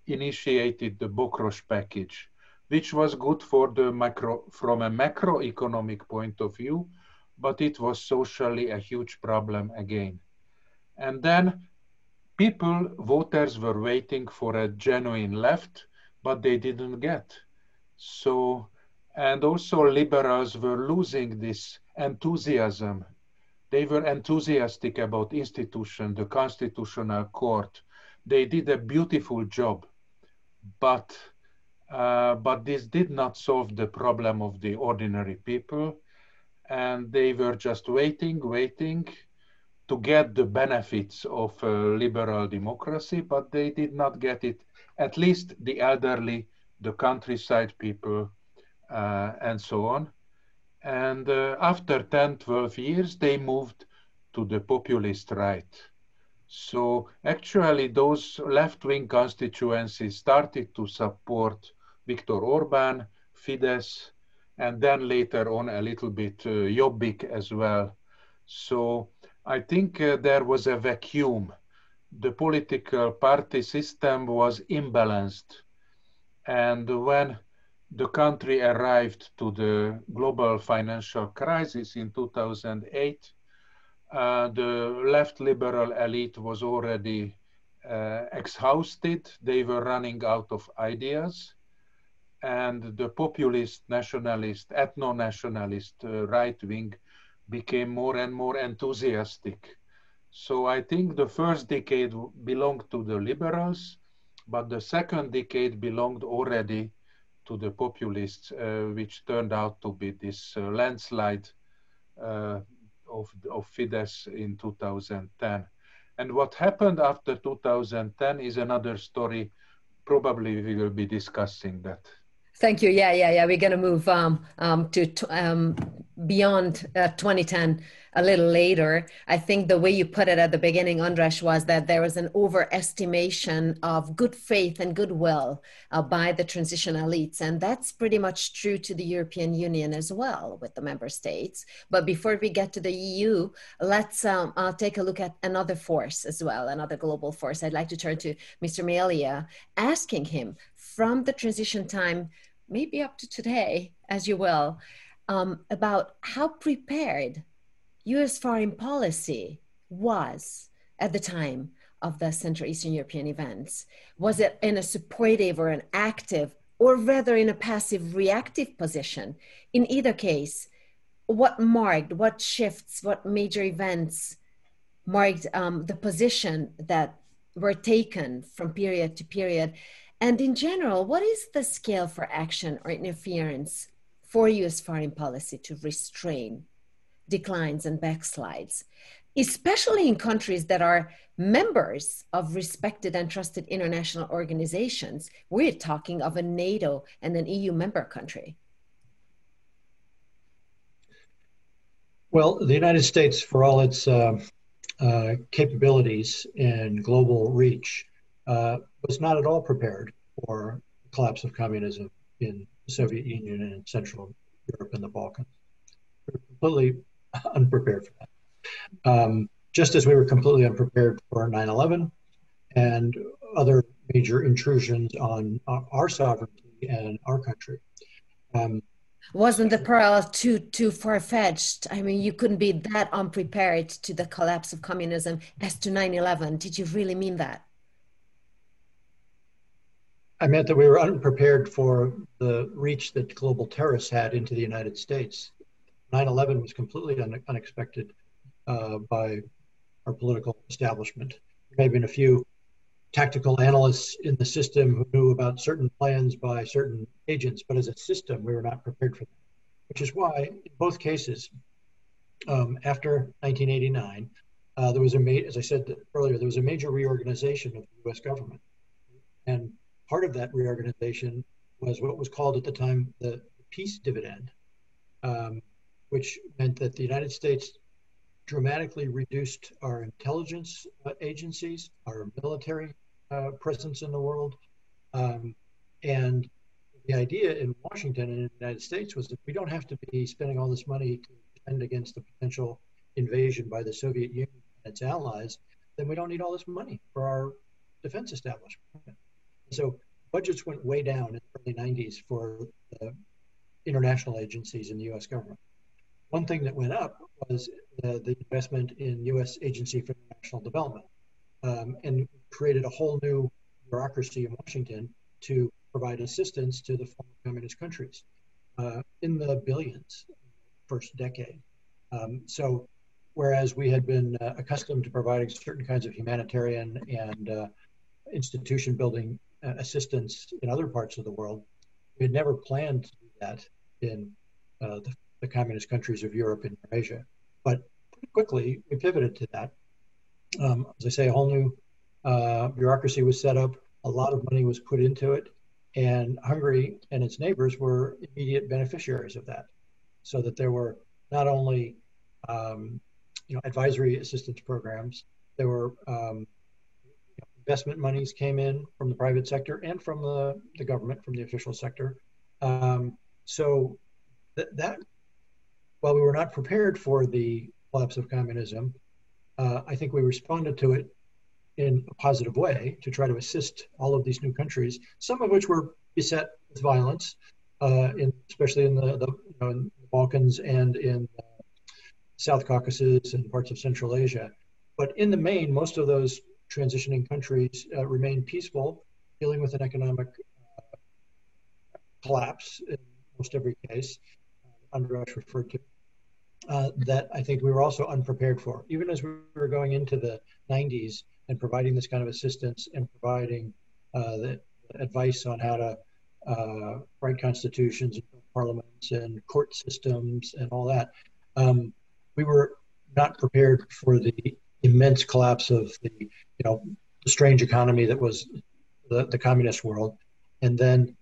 initiated the Bokros package, which was good for the macro from a macroeconomic point of view, but it was socially a huge problem again. And then people, voters were waiting for a genuine left, but they didn't get. So, and also liberals were losing this enthusiasm. They were enthusiastic about institution, the constitutional court. They did a beautiful job, but uh, but this did not solve the problem of the ordinary people and they were just waiting, waiting to get the benefits of uh, liberal democracy, but they did not get it. At least the elderly, the countryside people, uh, and so on. And uh, after 10, 12 years, they moved to the populist right. So actually, those left wing constituencies started to support Viktor Orban, Fidesz, and then later on a little bit uh, Jobbik as well. So I think uh, there was a vacuum. The political party system was imbalanced. And when the country arrived to the global financial crisis in 2008, uh, the left liberal elite was already uh, exhausted. They were running out of ideas. And the populist, nationalist, ethno nationalist uh, right wing became more and more enthusiastic. So I think the first decade belonged to the liberals, but the second decade belonged already to the populists, uh, which turned out to be this uh, landslide uh, of, of Fidesz in 2010. And what happened after 2010 is another story. Probably we will be discussing that. Thank you. Yeah, yeah, yeah. We're going to move um, um, to um, beyond uh, 2010 a little later. I think the way you put it at the beginning, Andras, was that there was an overestimation of good faith and goodwill uh, by the transition elites. And that's pretty much true to the European Union as well with the member states. But before we get to the EU, let's um, uh, take a look at another force as well, another global force. I'd like to turn to Mr. Melia, asking him from the transition time, maybe up to today, as you will, um, about how prepared US foreign policy was at the time of the Central Eastern European events. Was it in a supportive or an active, or rather in a passive reactive position? In either case, what marked, what shifts, what major events marked um, the position that were taken from period to period? And in general, what is the scale for action or interference for US foreign policy to restrain declines and backslides, especially in countries that are members of respected and trusted international organizations. We're talking of a NATO and an EU member country. Well, the United States, for all its uh, uh, capabilities and global reach, uh, was not at all prepared for the collapse of communism in the Soviet Union and Central Europe and the Balkans. We completely unprepared for that. Um, just as we were completely unprepared for 9 11 and other major intrusions on our sovereignty and our country. Um, wasn't the parallel too too far fetched? I mean, you couldn't be that unprepared to the collapse of communism as to 9/11. Did you really mean that? I meant that we were unprepared for the reach that global terrorists had into the United States. 9/11 was completely un- unexpected uh, by our political establishment. There may have been a few tactical analysts in the system who knew about certain plans by certain agents, but as a system, we were not prepared for that. Which is why, in both cases, um, after 1989, uh, there was a, ma- as I said earlier, there was a major reorganization of the U.S. government, and part of that reorganization was what was called at the time the peace dividend. Um, which meant that the United States dramatically reduced our intelligence uh, agencies, our military uh, presence in the world. Um, and the idea in Washington and in the United States was that we don't have to be spending all this money to defend against the potential invasion by the Soviet Union and its allies, then we don't need all this money for our defense establishment. So budgets went way down in the early 90s for the international agencies in the US government. One thing that went up was uh, the investment in U.S. Agency for International Development, um, and created a whole new bureaucracy in Washington to provide assistance to the former communist countries uh, in the billions first decade. Um, so, whereas we had been uh, accustomed to providing certain kinds of humanitarian and uh, institution building uh, assistance in other parts of the world, we had never planned to do that in uh, the the communist countries of Europe and Eurasia. But quickly, we pivoted to that. Um, as I say, a whole new uh, bureaucracy was set up, a lot of money was put into it, and Hungary and its neighbors were immediate beneficiaries of that. So that there were not only um, you know, advisory assistance programs, there were um, investment monies came in from the private sector and from the, the government, from the official sector. Um, so th- that, while we were not prepared for the collapse of communism, uh, I think we responded to it in a positive way to try to assist all of these new countries, some of which were beset with violence, uh, in, especially in the, the, you know, in the Balkans and in South Caucasus and parts of Central Asia. But in the main, most of those transitioning countries uh, remain peaceful, dealing with an economic uh, collapse in most every case, uh, Andras referred to, uh, that I think we were also unprepared for. Even as we were going into the 90s and providing this kind of assistance and providing uh, the advice on how to uh, write constitutions, and parliaments, and court systems, and all that, um, we were not prepared for the immense collapse of the, you know, the strange economy that was the, the communist world. And then,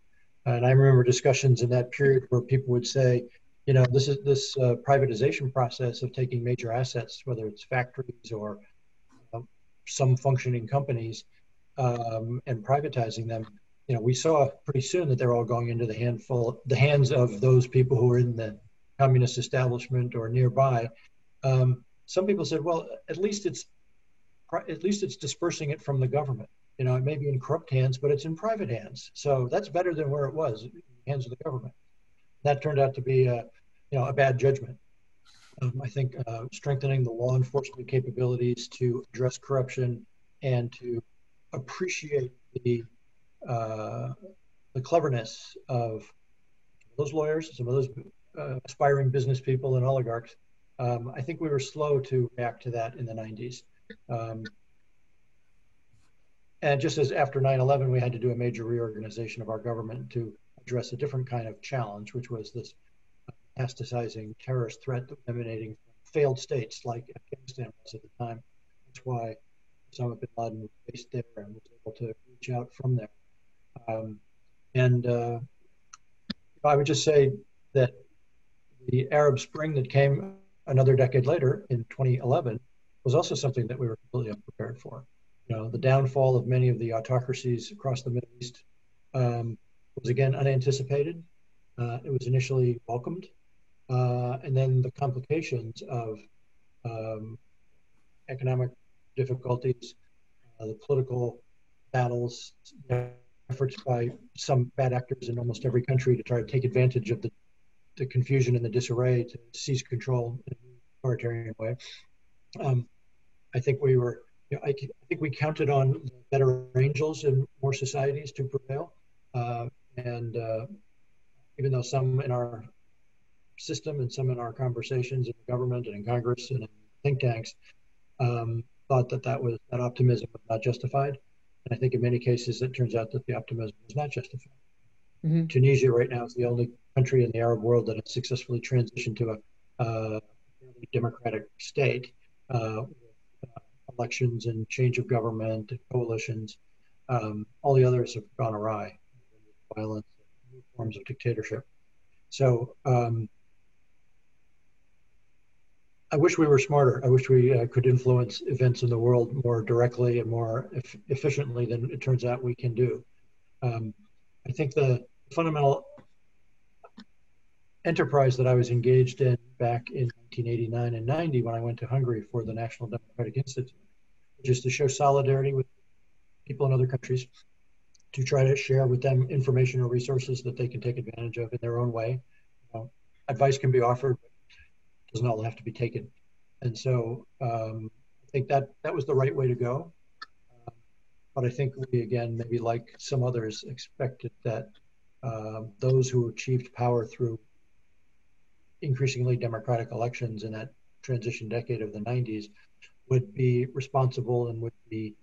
and I remember discussions in that period where people would say, you know, this is this uh, privatization process of taking major assets, whether it's factories or um, some functioning companies, um, and privatizing them. You know, we saw pretty soon that they're all going into the handful, the hands of those people who are in the communist establishment or nearby. Um, some people said, well, at least it's at least it's dispersing it from the government. You know, it may be in corrupt hands, but it's in private hands. So that's better than where it was, hands of the government. That turned out to be, a, you know, a bad judgment. Um, I think uh, strengthening the law enforcement capabilities to address corruption and to appreciate the uh, the cleverness of those lawyers, some of those uh, aspiring business people and oligarchs um, I think we were slow to react to that in the 90s. Um, and just as after 9 11, we had to do a major reorganization of our government to address a different kind of challenge, which was this metastasizing terrorist threat emanating from failed states like Afghanistan was at the time. That's why Osama bin Laden was based there and was able to reach out from there. Um, and uh, I would just say that the Arab Spring that came another decade later, in 2011, was also something that we were completely unprepared for. You know, the downfall of many of the autocracies across the Middle East um, was again unanticipated. Uh, it was initially welcomed, uh, and then the complications of um, economic difficulties, uh, the political battles, efforts by some bad actors in almost every country to try to take advantage of the the confusion and the disarray to seize control in an authoritarian way. Um, I think we were, you know, I, I, think we counted on better angels in more societies to prevail. And uh, even though some in our system and some in our conversations in the government and in Congress and in think tanks um, thought that that was that optimism was not justified. And I think in many cases it turns out that the optimism was not justified. Mm-hmm. Tunisia right now is the only country in the Arab world that has successfully transitioned to a uh, democratic state uh, with uh, elections and change of government coalitions. Um, all the others have gone awry, violence, new forms of dictatorship. So um, I wish we were smarter. I wish we uh, could influence events in the world more directly and more efficiently than it turns out we can do. Um, I think the fundamental enterprise that I was engaged in back in 1989 and 90 when I went to Hungary for the National Democratic Institute, is to show solidarity with people in other countries, to try to share with them information or resources that they can take advantage of in their own way. You know, advice can be offered, but doesn't all have to be taken. And so um, I think that that was the right way to go. Uh, but I think we, again, maybe like some others, expected that uh, those who achieved power through increasingly democratic elections in that transition decade of the 90s would be responsible and would be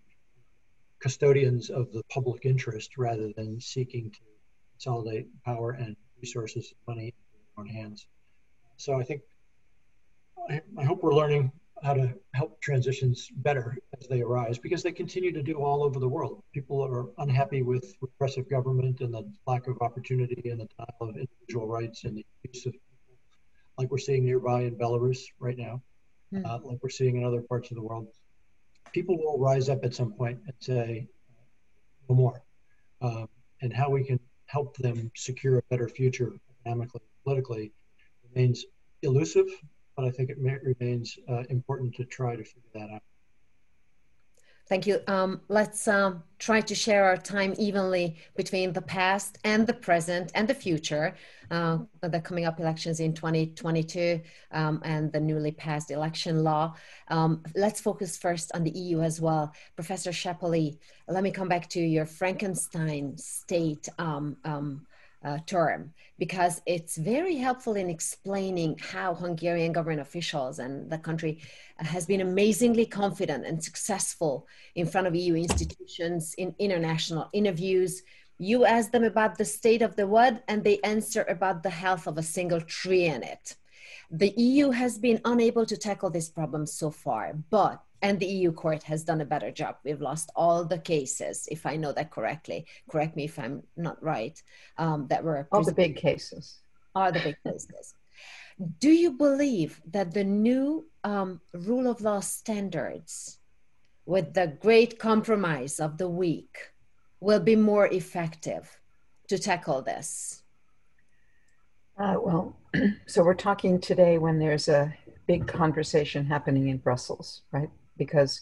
custodians of the public interest rather than seeking to consolidate power and resources and money in their own hands. So I think I, I hope we're learning how to help transitions better as they arise because they continue to do all over the world. People are unhappy with repressive government and the lack of opportunity and the denial of individual rights and the use of like we're seeing nearby in Belarus right now, mm. uh, like we're seeing in other parts of the world. People will rise up at some point and say, no more, um, and how we can help them secure a better future economically, politically, remains elusive, but I think it remains uh, important to try to figure that out. Thank you. Um, let's um, try to share our time evenly between the past and the present and the future, uh, the coming up elections in 2022 um, and the newly passed election law. Um, let's focus first on the EU as well. Professor Scheppele, let me come back to your Frankenstein state um, uh, term because it's very helpful in explaining how Hungarian government officials and the country has been amazingly confident and successful in front of EU institutions in international interviews. You ask them about the state of the wood, and they answer about the health of a single tree in it. The EU has been unable to tackle this problem so far, but and the EU court has done a better job. We've lost all the cases, if I know that correctly. Correct me if I'm not right. Um, that were all the big cases. Are the big cases. Do you believe that the new um, rule of law standards, with the great compromise of the weak, will be more effective to tackle this? Uh, well, so we're talking today when there's a big conversation happening in Brussels, right? Because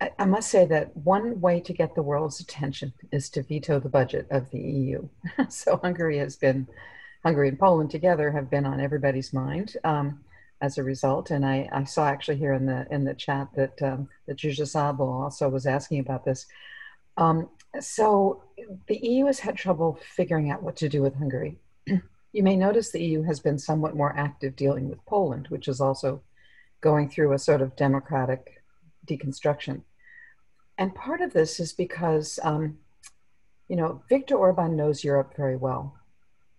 I, I must say that one way to get the world's attention is to veto the budget of the EU. so Hungary has been, Hungary and Poland together have been on everybody's mind. Um, as a result. And I, I, saw actually here in the in the chat that um, that Szabó also was asking about this. Um, so the EU has had trouble figuring out what to do with Hungary. you may notice the EU has been somewhat more active dealing with Poland, which is also going through a sort of democratic deconstruction. And part of this is because, um, you know, Viktor Orban knows Europe very well.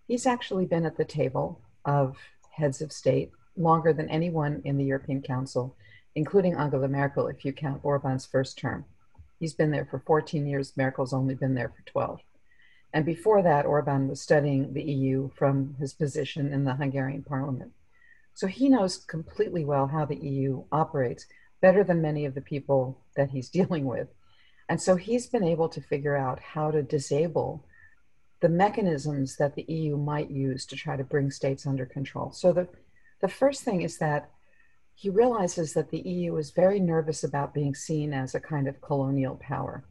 He's actually been at the table of heads of state longer than anyone in the European Council, including Angela Merkel, if you count Orban's first term. He's been there for 14 years, Merkel's only been there for 12. And before that, Orban was studying the EU from his position in the Hungarian parliament. So he knows completely well how the EU operates, better than many of the people that he's dealing with. And so he's been able to figure out how to disable the mechanisms that the EU might use to try to bring states under control. So the, the first thing is that he realizes that the EU is very nervous about being seen as a kind of colonial power.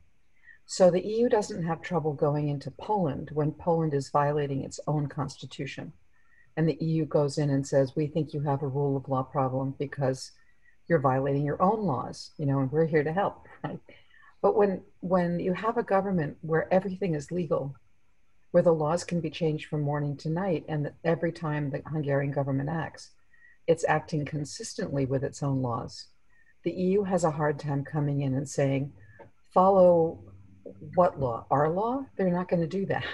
So the EU doesn't have trouble going into Poland when Poland is violating its own constitution and the EU goes in and says, we think you have a rule of law problem because you're violating your own laws, you know, and we're here to help, right? But when when you have a government where everything is legal, where the laws can be changed from morning to night, and every time the Hungarian government acts, it's acting consistently with its own laws. The EU has a hard time coming in and saying, follow what law? Our law? They're not going to do that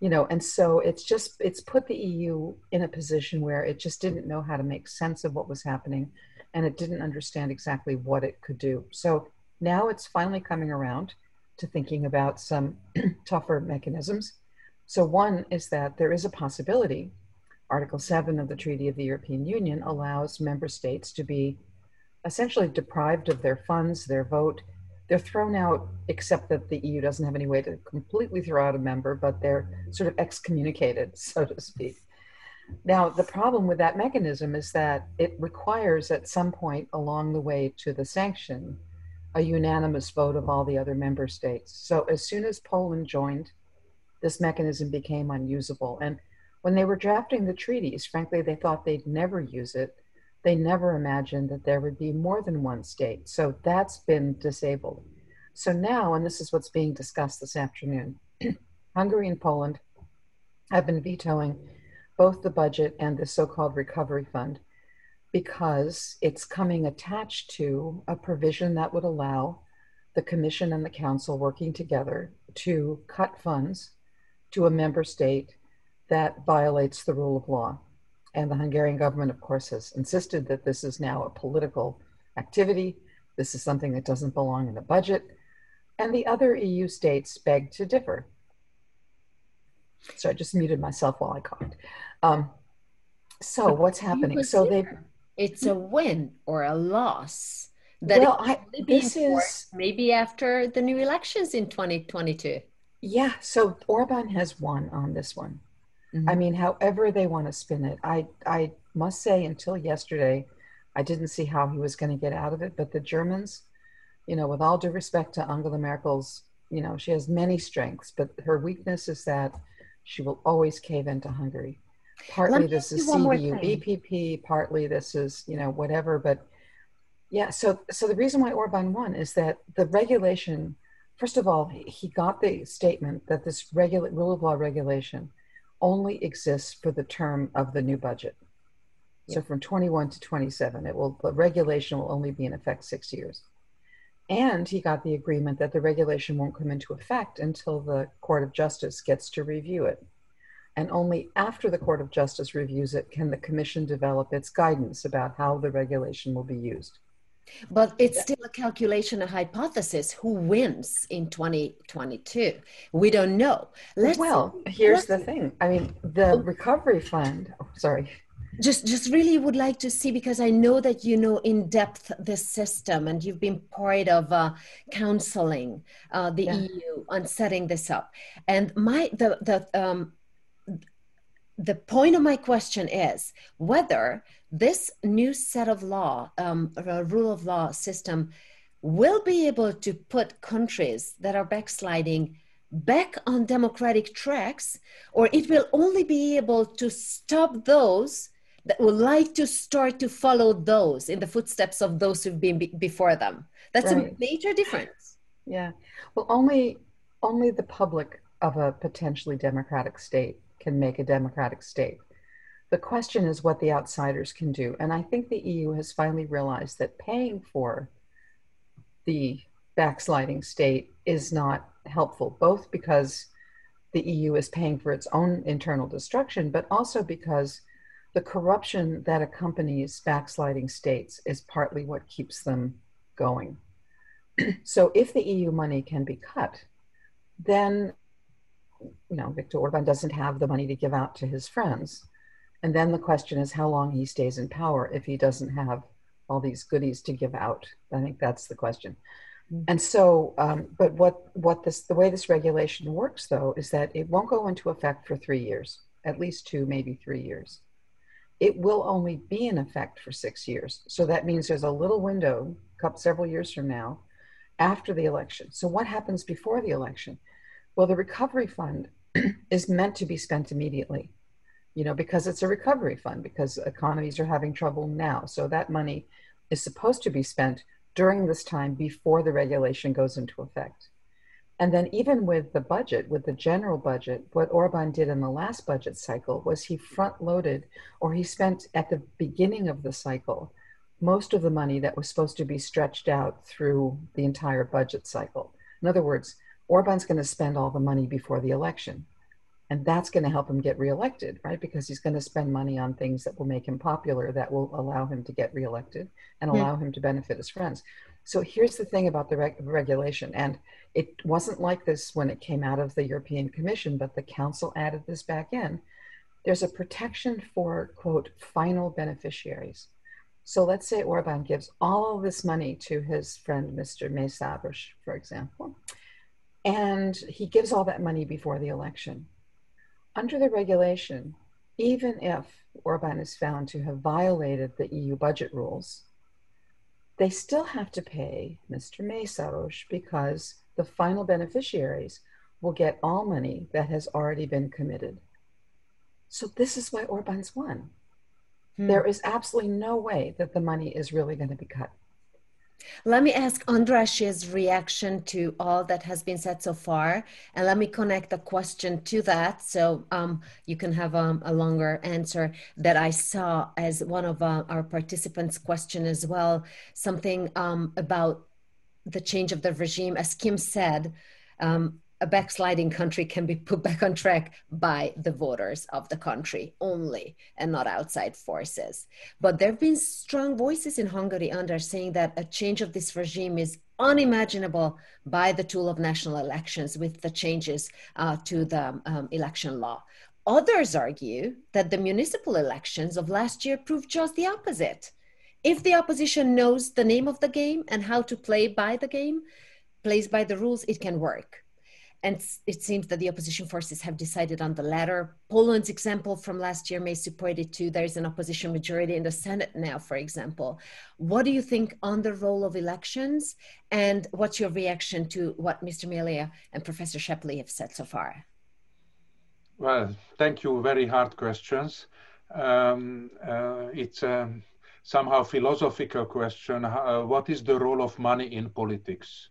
you know and so it's just it's put the eu in a position where it just didn't know how to make sense of what was happening and it didn't understand exactly what it could do. So now it's finally coming around to thinking about some tougher mechanisms. So one is that there is a possibility. Article 7 of the treaty of the european union allows member states to be essentially deprived of their funds their vote they're thrown out, except that the EU doesn't have any way to completely throw out a member, but they're sort of excommunicated, so to speak. Now, the problem with that mechanism is that it requires at some point along the way to the sanction a unanimous vote of all the other member states. So as soon as Poland joined, this mechanism became unusable. And when they were drafting the treaties, frankly, they thought they'd never use it they never imagined that there would be more than one state. So that's been disabled. So now, and this is what's being discussed this afternoon, Hungary and Poland have been vetoing both the budget and the so called recovery fund because it's coming attached to a provision that would allow the Commission and the Council working together to cut funds to a member state that violates the rule of law. And the Hungarian government, of course, has insisted that this is now a political activity. This is something that doesn't belong in the budget. And the other EU states beg to differ. So I just muted myself while I coughed. Um, so what's happening? So they it's a win or a loss That well, I, this is maybe after the new elections in 2022. Yeah, so Orban has won on this one. Mm-hmm. I mean, however they want to spin it, I I must say until yesterday, I didn't see how he was going to get out of it. But the Germans, you know, with all due respect to Angela Merkel's, you know, she has many strengths, but her weakness is that she will always cave into Hungary. Partly this is CDU EPP, partly this is, you know, whatever. But yeah, so so the reason why Orban won is that the regulation, first of all, he got the statement that this regula- rule of law regulation only exists for the term of the new budget. So from 21 to 27, it will the regulation will only be in effect six years. And he got the agreement that the regulation won't come into effect until the Court of Justice gets to review it. And only after the Court of Justice reviews it can the Commission develop its guidance about how the regulation will be used. But it's still a calculation, a hypothesis. Who wins in 2022? We don't know. Let's, well, here's the thing. I mean, the recovery fund, oh, sorry just just really would like to see because i know that you know in depth this system and you've been part of uh, counseling uh, the yeah. eu on setting this up and my the the um the point of my question is whether this new set of law um, rule of law system will be able to put countries that are backsliding back on democratic tracks or it will only be able to stop those that would like to start to follow those in the footsteps of those who've been be- before them. That's right. a major difference. Yeah. Well, only only the public of a potentially democratic state can make a democratic state. The question is what the outsiders can do. And I think the EU has finally realized that paying for the backsliding state is not helpful, both because the EU is paying for its own internal destruction, but also because the corruption that accompanies backsliding states is partly what keeps them going. so if the EU money can be cut, then you know Viktor Orban doesn't have the money to give out to his friends. And then the question is how long he stays in power if he doesn't have all these goodies to give out. I think that's the question. Mm-hmm. And so, um, but what what this the way this regulation works though is that it won't go into effect for three years, at least two, maybe three years it will only be in effect for six years. So that means there's a little window, several years from now, after the election. So what happens before the election? Well, the recovery fund is meant to be spent immediately, you know, because it's a recovery fund, because economies are having trouble now. So that money is supposed to be spent during this time before the regulation goes into effect. And then, even with the budget, with the general budget, what Orban did in the last budget cycle was he front loaded, or he spent at the beginning of the cycle, most of the money that was supposed to be stretched out through the entire budget cycle. In other words, Orban's going to spend all the money before the election. And that's going to help him get reelected, right? Because he's going to spend money on things that will make him popular, that will allow him to get reelected and allow him to benefit his friends. So here's the thing about the reg- regulation, and it wasn't like this when it came out of the European Commission, but the Council added this back in. There's a protection for, quote, final beneficiaries. So let's say Orban gives all this money to his friend, Mr. Mészáros, for example, and he gives all that money before the election. Under the regulation, even if Orban is found to have violated the EU budget rules, they still have to pay Mr. Mészáros because the final beneficiaries will get all money that has already been committed. So this is why Orban's won. Hmm. There is absolutely no way that the money is really going to be cut. Let me ask András's reaction to all that has been said so far, and let me connect a question to that so um, you can have um, a longer answer that I saw as one of uh, our participants' question as well, something um, about the change of the regime. As Kim said, um, a backsliding country can be put back on track by the voters of the country only and not outside forces. But there have been strong voices in Hungary under saying that a change of this regime is unimaginable by the tool of national elections with the changes uh, to the um, election law. Others argue that the municipal elections of last year proved just the opposite if the opposition knows the name of the game and how to play by the game, plays by the rules, it can work. And it seems that the opposition forces have decided on the latter. Poland's example from last year may support it too. There's an opposition majority in the Senate now, for example. What do you think on the role of elections? And what's your reaction to what Mr. Melia and Professor Scheppele have said so far? Well, thank you. Very hard questions. Um, uh, it's a somehow philosophical question. Uh, what is the role of money in politics?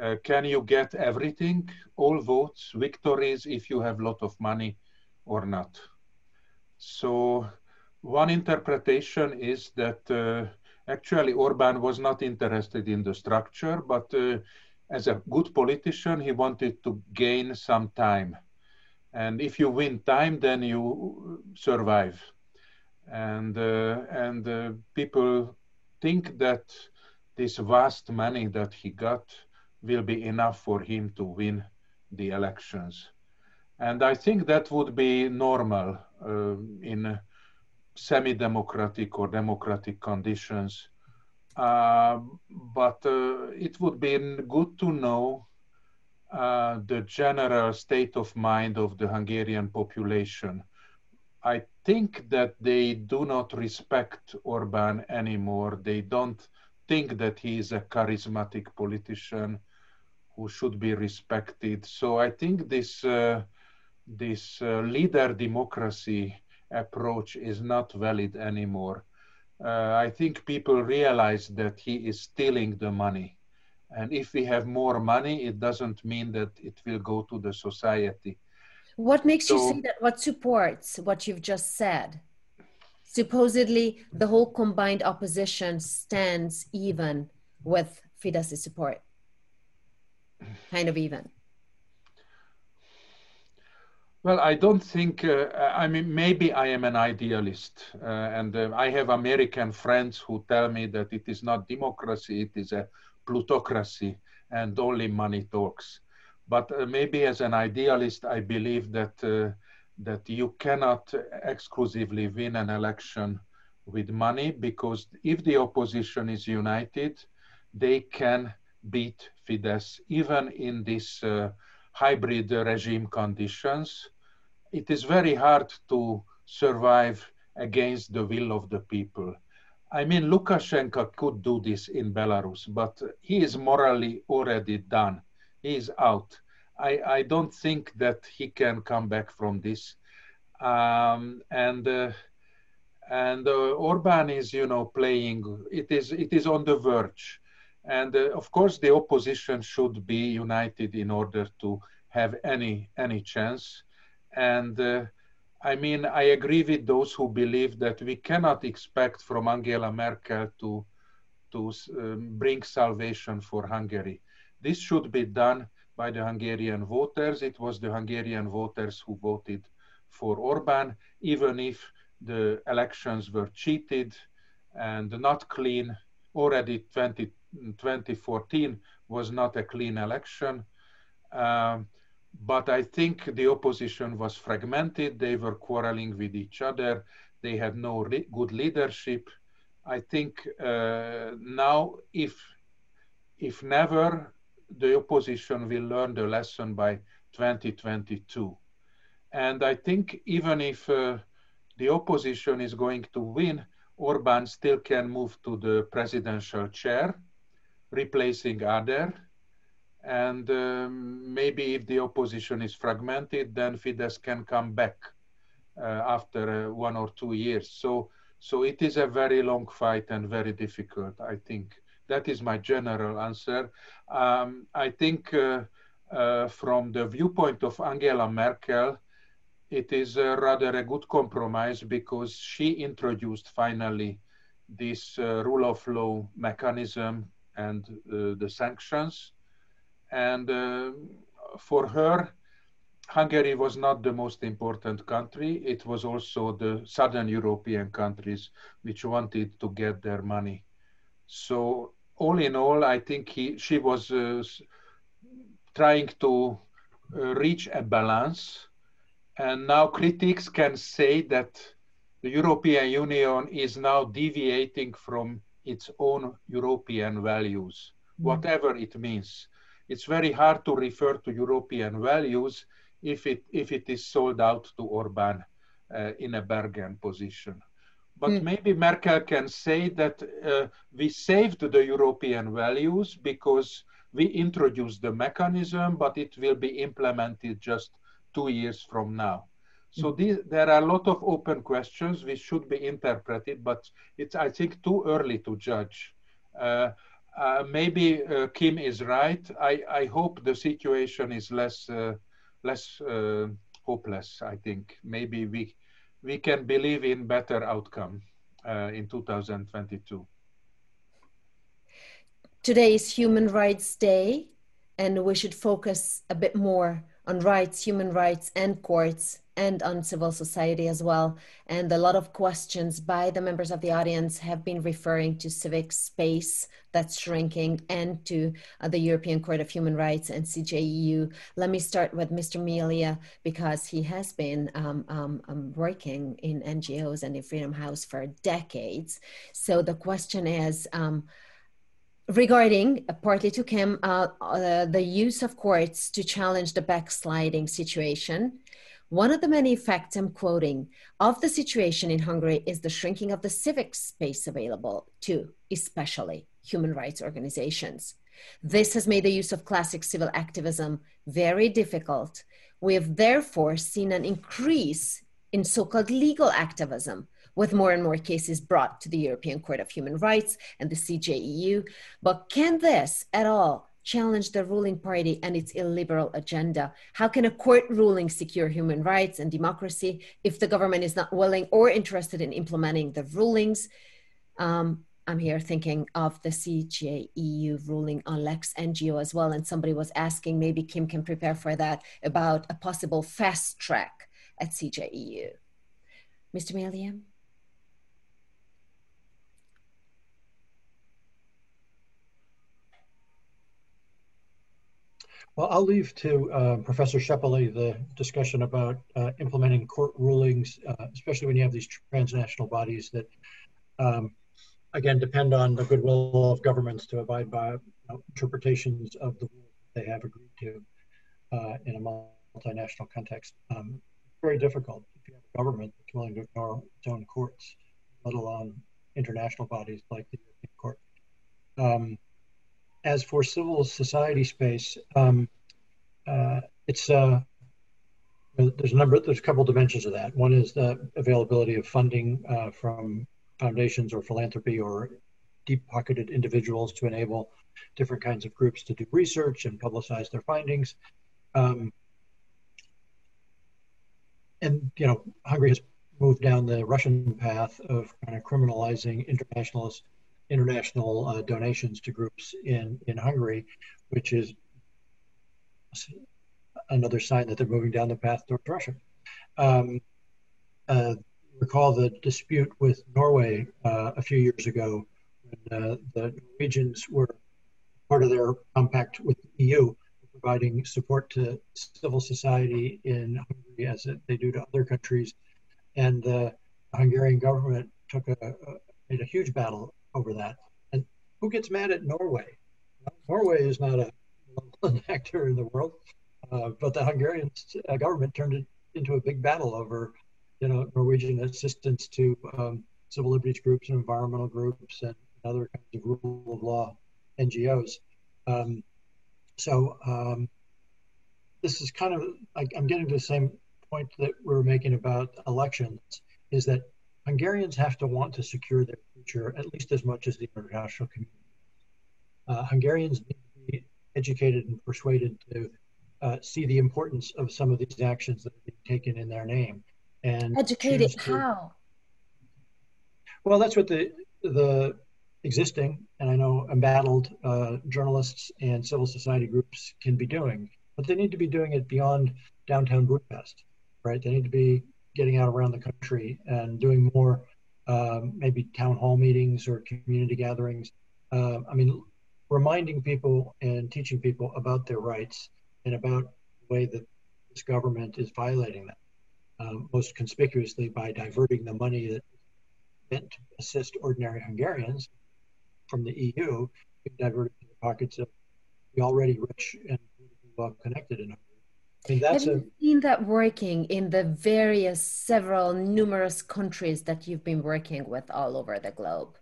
Uh, can you get everything, all votes, victories, if you have a lot of money or not? So one interpretation is that uh, actually Orban was not interested in the structure, but uh, as a good politician, he wanted to gain some time. And if you win time, then you survive. And, uh, and uh, people think that this vast money that he got will be enough for him to win the elections. And I think that would be normal uh, in semi-democratic or democratic conditions. Uh, but uh, it would be good to know uh, the general state of mind of the Hungarian population. I think that they do not respect Orban anymore. They don't think that he is a charismatic politician who should be respected. So I think this uh, this uh, leader democracy approach is not valid anymore. Uh, I think people realize that he is stealing the money. And if we have more money, it doesn't mean that it will go to the society. What makes so, you say that? What supports what you've just said? Supposedly, the whole combined opposition stands even with Fidesz's support kind of even? Well, I don't think, uh, I mean, maybe I am an idealist. Uh, and uh, I have American friends who tell me that it is not democracy, it is a plutocracy, and only money talks. But uh, maybe as an idealist, I believe that, uh, that you cannot exclusively win an election with money because if the opposition is united, they can beat Fidesz, even in these uh, hybrid regime conditions. It is very hard to survive against the will of the people. I mean, Lukashenko could do this in Belarus, but he is morally already done. He is out. I, I don't think that he can come back from this. Um, and uh, and uh, Orban is, you know, playing. It is it is on the verge. And uh, of course, the opposition should be united in order to have any any chance. And uh, I mean, I agree with those who believe that we cannot expect from Angela Merkel to to um, bring salvation for Hungary. This should be done by the Hungarian voters. It was the Hungarian voters who voted for Orban, even if the elections were cheated and not clean. Already 20, 2014 was not a clean election. Um, but I think the opposition was fragmented. They were quarreling with each other. They had no good leadership. I think uh, now, if if never, the opposition will learn the lesson by 2022. And I think even if uh, the opposition is going to win, Orban still can move to the presidential chair replacing other. And um, maybe if the opposition is fragmented, then Fidesz can come back uh, after uh, one or two years. So, so it is a very long fight and very difficult, I think. That is my general answer. Um, I think uh, uh from the viewpoint of Angela Merkel, it is uh, rather a good compromise because she introduced finally this uh, rule of law mechanism and uh, the sanctions. And uh, for her, Hungary was not the most important country. It was also the southern European countries which wanted to get their money. So all in all, I think he, she was uh, trying to uh, reach a balance. And now critics can say that the European Union is now deviating from its own European values, mm. whatever it means. It's very hard to refer to European values if it, if it is sold out to Orban uh, in a bargain position. But mm. maybe Merkel can say that uh, we saved the European values because we introduced the mechanism, but it will be implemented just two years from now. So these, there are a lot of open questions which should be interpreted, but it's, I think, too early to judge. Uh, uh, maybe uh, Kim is right. I, I hope the situation is less, uh, less uh, hopeless, I think. Maybe we, we can believe in better outcome uh, in 2022. Today is Human Rights Day, and we should focus a bit more on rights, human rights, and courts, and on civil society as well. And a lot of questions by the members of the audience have been referring to civic space that's shrinking and to uh, the European Court of Human Rights and CJEU. Let me start with Mr. Melia because he has been um, um, um, working in NGOs and in Freedom House for decades. So the question is, um, regarding uh, partly to Kim, uh, uh, the use of courts to challenge the backsliding situation. One of the many effects I'm quoting of the situation in Hungary is the shrinking of the civic space available to, especially, human rights organizations. This has made the use of classic civil activism very difficult. We have therefore seen an increase in so called legal activism, with more and more cases brought to the European Court of Human Rights and the CJEU. But can this at all challenge the ruling party and its illiberal agenda? How can a court ruling secure human rights and democracy if the government is not willing or interested in implementing the rulings? Um, I'm here thinking of the CJEU ruling on Lex NGO as well. And somebody was asking, maybe Kim can prepare for that, about a possible fast track at CJEU. Mr. Melia? Well, I'll leave to uh, Professor Scheppele the discussion about uh, implementing court rulings, uh, especially when you have these transnational bodies that, um, again, depend on the goodwill of governments to abide by you know, interpretations of the rules they have agreed to uh, in a multinational context. Um, very difficult if you have a government that's willing to ignore its own courts, let alone international bodies like the European Court. Um, as for civil society space, um, uh, it's uh, there's a number there's a couple dimensions of that. One is the availability of funding uh, from foundations or philanthropy or deep-pocketed individuals to enable different kinds of groups to do research and publicize their findings. Um, and you know, Hungary has moved down the Russian path of kind of criminalizing internationalist international uh, donations to groups in, in Hungary, which is another sign that they're moving down the path towards Russia. Um, uh, recall the dispute with Norway uh, a few years ago when uh, the Norwegians were part of their compact with the EU, providing support to civil society in Hungary as they do to other countries. And the Hungarian government took a, a made a huge battle over that. And who gets mad at Norway? Norway is not a actor in the world, uh, but the Hungarian uh, government turned it into a big battle over, you know, Norwegian assistance to um, civil liberties groups and environmental groups and other kinds of rule of law NGOs. Um, so um, this is kind of I, I'm getting to the same point that we were making about elections, is that Hungarians have to want to secure their at least as much as the international community. Uh, Hungarians need to be educated and persuaded to uh, see the importance of some of these actions that are being taken in their name. And educated to, how? Well, that's what the the existing and I know embattled uh, journalists and civil society groups can be doing, but they need to be doing it beyond downtown Budapest, right? They need to be getting out around the country and doing more um, maybe town hall meetings or community gatherings. Uh, I mean, reminding people and teaching people about their rights and about the way that this government is violating them. um, most conspicuously by diverting the money that meant to assist ordinary Hungarians from the EU, diverted to the pockets of the already rich and well connected in. I mean, Have you a, seen that working in the various, several, numerous countries that you've been working with all over the globe?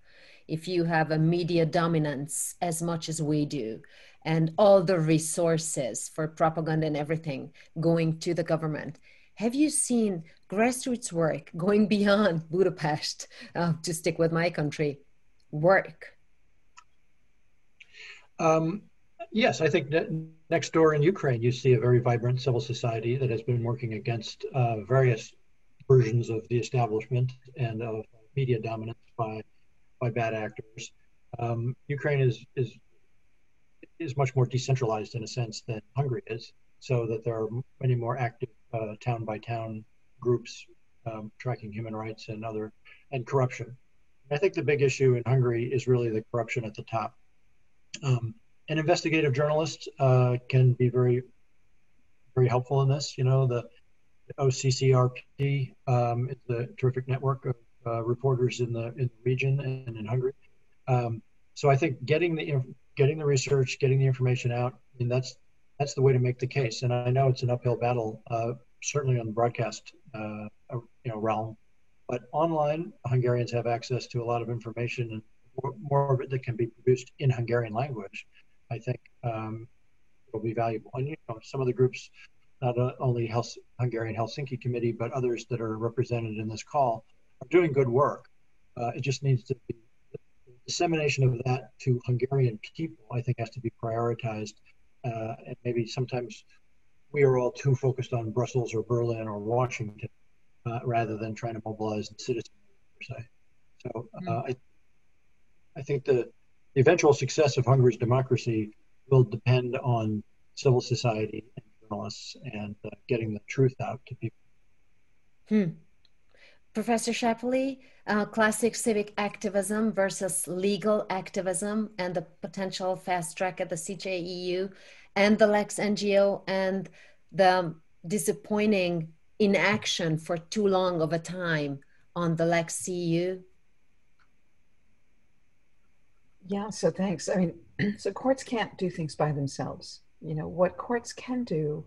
If you have a media dominance as much as we do, and all the resources for propaganda and everything going to the government, have you seen grassroots work going beyond Budapest, uh, to stick with my country, work? Um, yes, I think next door in Ukraine, you see a very vibrant civil society that has been working against uh, various versions of the establishment and of media dominance by by bad actors. Um, Ukraine is is is much more decentralized in a sense than Hungary is, so that there are many more active uh, town by town groups um, tracking human rights and other and corruption. I think the big issue in Hungary is really the corruption at the top. Um, an investigative journalist uh, can be very, very helpful in this. You know, the OCCRP um, is a terrific network of uh, reporters in the in the region and in Hungary. Um, so I think getting the getting the research, getting the information out, I mean that's that's the way to make the case. And I know it's an uphill battle, uh, certainly on the broadcast uh, you know realm, but online Hungarians have access to a lot of information and more of it that can be produced in Hungarian language. I think um, will be valuable. And you know, some of the groups, not only Hels- Hungarian Helsinki Committee, but others that are represented in this call, are doing good work. Uh, it just needs to be the dissemination of that to Hungarian people. I think has to be prioritized, uh, and maybe sometimes we are all too focused on Brussels or Berlin or Washington uh, rather than trying to mobilize the citizens per se. So uh, mm-hmm. I, I think the the eventual success of Hungary's democracy will depend on civil society and journalists and uh, getting the truth out to people. Hmm. Professor Scheppele, uh, classic civic activism versus legal activism and the potential fast track at the CJEU and the Lex NGO and the disappointing inaction for too long of a time on the Lex CEU. Yeah, so thanks. I mean, so courts can't do things by themselves. You know, what courts can do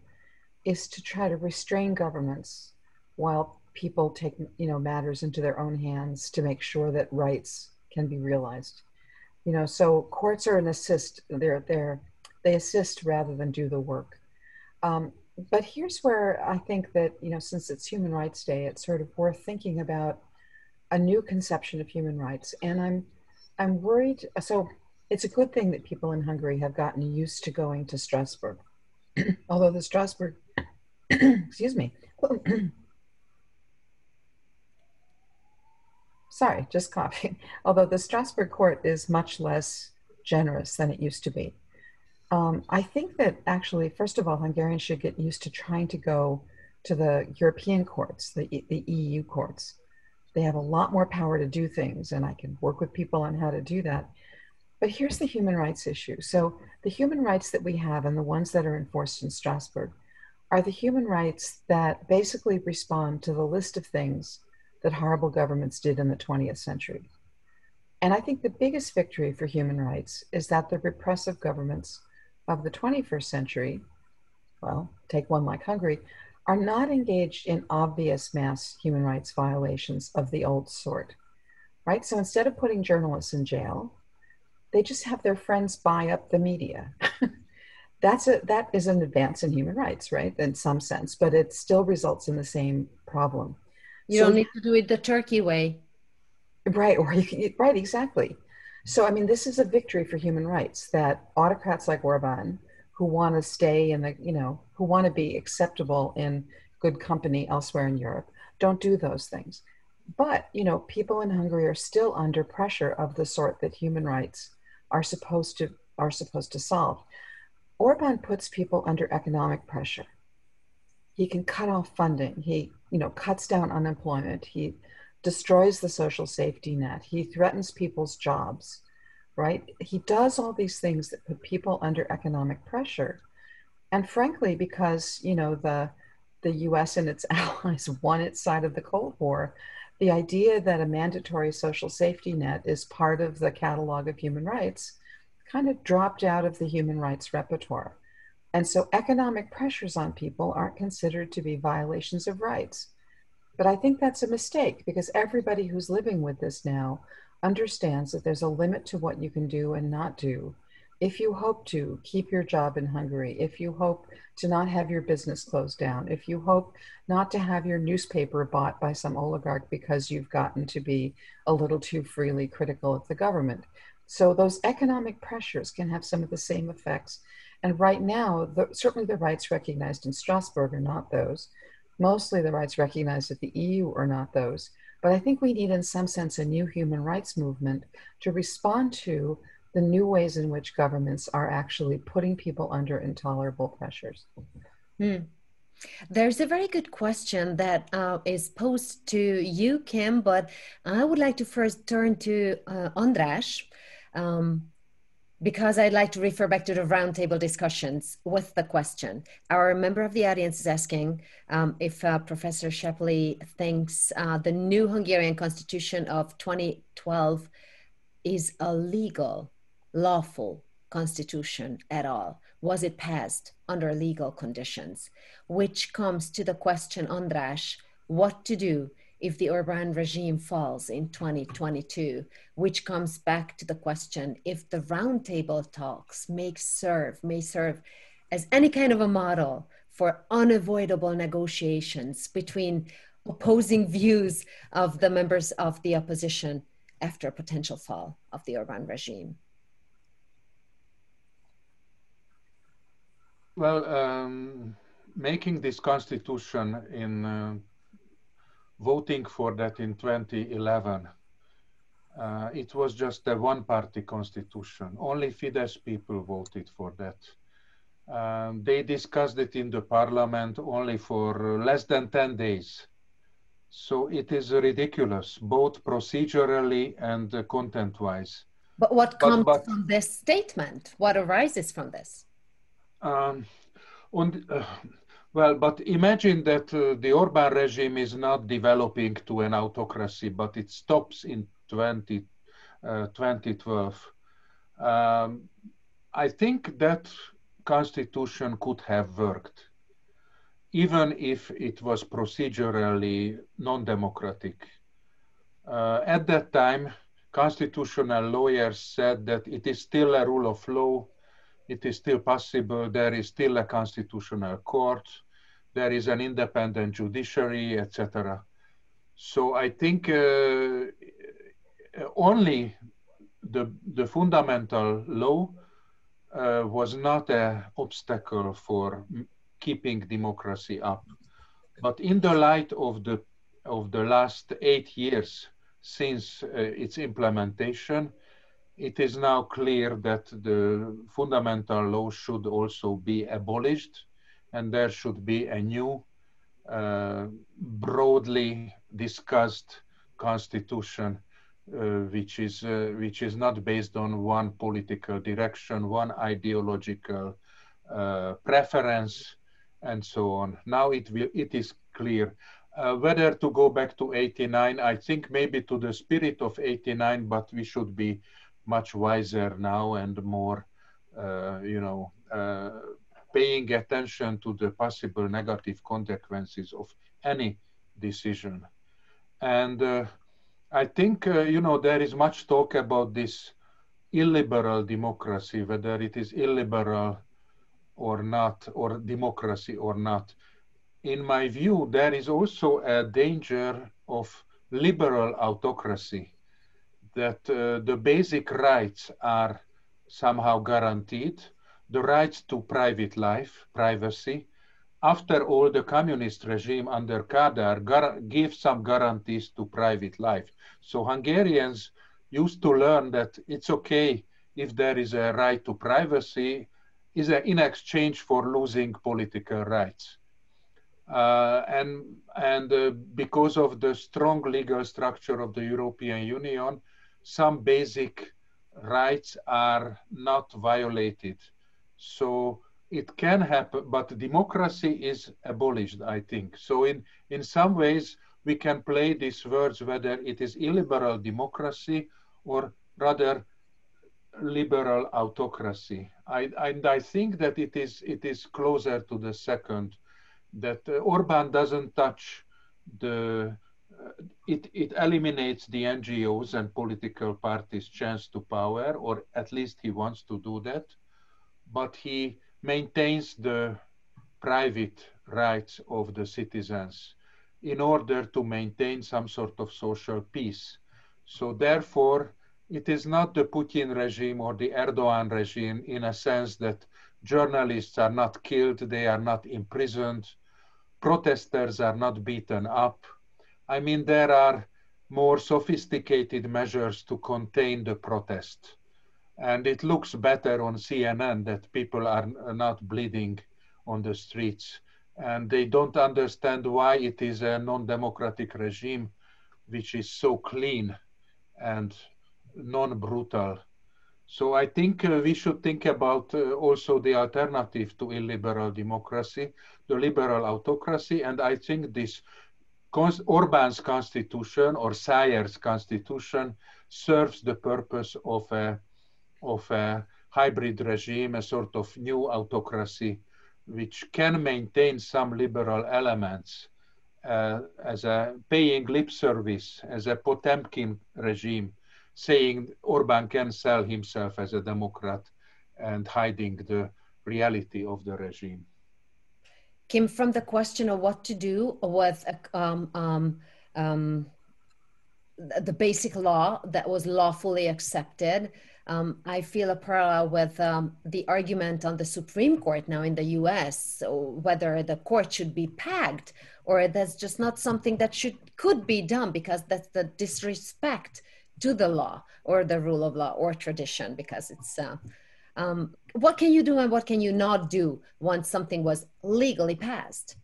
is to try to restrain governments while people take, you know, matters into their own hands to make sure that rights can be realized. You know, so courts are an assist. They're they're they assist rather than do the work. Um, but here's where I think that you know, since it's Human Rights Day, it's sort of worth thinking about a new conception of human rights. And I'm I'm worried. So it's a good thing that people in Hungary have gotten used to going to Strasbourg. Although the Strasbourg, excuse me, sorry, just coughing. Although the Strasbourg court is much less generous than it used to be. Um, I think that actually, first of all, Hungarians should get used to trying to go to the European courts, the, the EU courts. They have a lot more power to do things, and I can work with people on how to do that. But here's the human rights issue. So, the human rights that we have and the ones that are enforced in Strasbourg are the human rights that basically respond to the list of things that horrible governments did in the 20th century. And I think the biggest victory for human rights is that the repressive governments of the 21st century, well, take one like Hungary, are not engaged in obvious mass human rights violations of the old sort, right? So instead of putting journalists in jail, they just have their friends buy up the media. That's a that is an advance in human rights, right? In some sense, but it still results in the same problem. You so, don't need to do it the Turkey way, right? Or you can, right, exactly. So I mean, this is a victory for human rights that autocrats like Orban who want to stay in the, you know, who want to be acceptable in good company elsewhere in Europe don't do those things. But, you know, people in Hungary are still under pressure of the sort that human rights are supposed to are supposed to solve. Orban puts people under economic pressure. He can cut off funding. He, you know, cuts down unemployment. He destroys the social safety net. He threatens people's jobs right? He does all these things that put people under economic pressure. And frankly, because, you know, the the US and its allies won its side of the Cold War, the idea that a mandatory social safety net is part of the catalog of human rights kind of dropped out of the human rights repertoire. And so economic pressures on people aren't considered to be violations of rights. But I think that's a mistake because everybody who's living with this now understands that there's a limit to what you can do and not do. If you hope to keep your job in Hungary, if you hope to not have your business closed down, if you hope not to have your newspaper bought by some oligarch because you've gotten to be a little too freely critical of the government. So those economic pressures can have some of the same effects. And right now, the, certainly the rights recognized in Strasbourg are not those. Mostly the rights recognized at the EU are not those. But I think we need, in some sense, a new human rights movement to respond to the new ways in which governments are actually putting people under intolerable pressures. Hmm. There's a very good question that uh, is posed to you, Kim, but I would like to first turn to uh, András, um, because I'd like to refer back to the roundtable discussions with the question. Our member of the audience is asking um, if uh, Professor Scheppele thinks uh, the new Hungarian constitution of 2012 is a legal lawful constitution at all? Was it passed under legal conditions? Which comes to the question, András, what to do if the Orban regime falls in 2022, which comes back to the question if the roundtable talks may serve, may serve as any kind of a model for unavoidable negotiations between opposing views of the members of the opposition after a potential fall of the Orban regime. Well, um, making this constitution in uh, voting for that in 2011, uh, it was just a one-party constitution. Only Fidesz people voted for that. Um, they discussed it in the parliament only for less than 10 days. So it is ridiculous, both procedurally and uh, content-wise. But what comes but, but, from this statement? What arises from this? Um, and, uh, well, but imagine that uh, the Orban regime is not developing to an autocracy, but it stops in 20, uh, 2012. Um, I think that constitution could have worked, even if it was procedurally non-democratic. Uh, at that time, constitutional lawyers said that it is still a rule of law it is still possible. There is still a constitutional court. There is an independent judiciary, etc. So I think uh, only the, the fundamental law uh, was not an obstacle for keeping democracy up. But in the light of the of the last eight years since uh, its implementation, it is now clear that the fundamental law should also be abolished and there should be a new uh, broadly discussed constitution uh, which is uh, which is not based on one political direction one ideological uh, preference and so on. Now it will it is clear. Uh, whether to go back to 89 i think maybe to the spirit of 89 but we should be much wiser now and more, uh, you know, paying attention to the possible negative consequences of any decision. And uh, I think, uh, you know, there is much talk about this illiberal democracy, whether it is illiberal or not, or democracy or not. In my view, there is also a danger of liberal autocracy that uh, the basic rights are somehow guaranteed, the rights to private life, privacy. After all, the communist regime under Kadar gave some guarantees to private life. So Hungarians used to learn that it's okay if there is a right to privacy, is in exchange for losing political rights. Uh, and and uh, because of the strong legal structure of the European Union, some basic rights are not violated. So it can happen, but democracy is abolished, I think. So in, in some ways, we can play these words whether it is illiberal democracy or rather liberal autocracy. I, and I think that it is, it is closer to the second, that uh, Orban doesn't touch the, uh, it, it eliminates the NGOs and political parties' chance to power, or at least he wants to do that, but he maintains the private rights of the citizens in order to maintain some sort of social peace. So therefore, it is not the Putin regime or the Erdogan regime in a sense that journalists are not killed, they are not imprisoned, protesters are not beaten up. I mean, there are more sophisticated measures to contain the protest. And it looks better on CNN that people are not bleeding on the streets. And they don't understand why it is a non-democratic regime which is so clean and non-brutal. So I think uh, we should think about uh, also the alternative to illiberal democracy, the liberal autocracy, and I think this Orban's constitution or Szájer's constitution serves the purpose of a, of a hybrid regime, a sort of new autocracy, which can maintain some liberal elements uh, as a paying lip service, as a Potemkin regime, saying Orban can sell himself as a Democrat and hiding the reality of the regime. Kim, from the question of what to do with um, um, um, the basic law that was lawfully accepted, um, I feel a parallel with um, the argument on the Supreme Court now in the US, so whether the court should be packed or that's just not something that should could be done because that's the disrespect to the law or the rule of law or tradition because it's uh, um, what can you do and what can you not do once something was legally passed?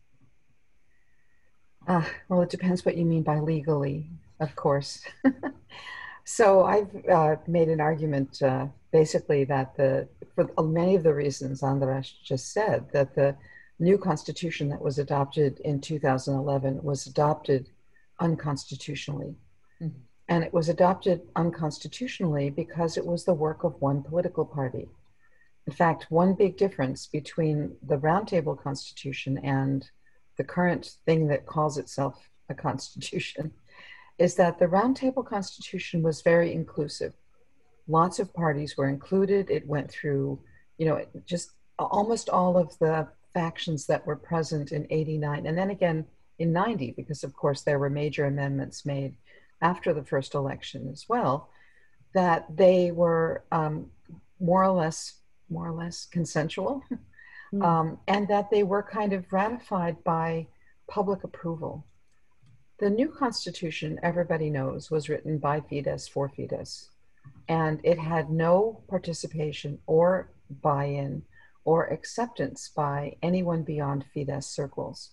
Uh, well it depends what you mean by legally of course so i've uh, made an argument uh, basically that the for many of the reasons andras just said that the new constitution that was adopted in 2011 was adopted unconstitutionally mm-hmm. And it was adopted unconstitutionally because it was the work of one political party. In fact, one big difference between the Roundtable Constitution and the current thing that calls itself a constitution is that the Roundtable Constitution was very inclusive. Lots of parties were included. It went through, you know, just almost all of the factions that were present in 89 and then again in 90, because of course there were major amendments made after the first election as well, that they were um, more or less more or less consensual, mm. um, and that they were kind of ratified by public approval. The new constitution, everybody knows, was written by Fidesz for Fidesz, and it had no participation or buy-in or acceptance by anyone beyond Fidesz circles.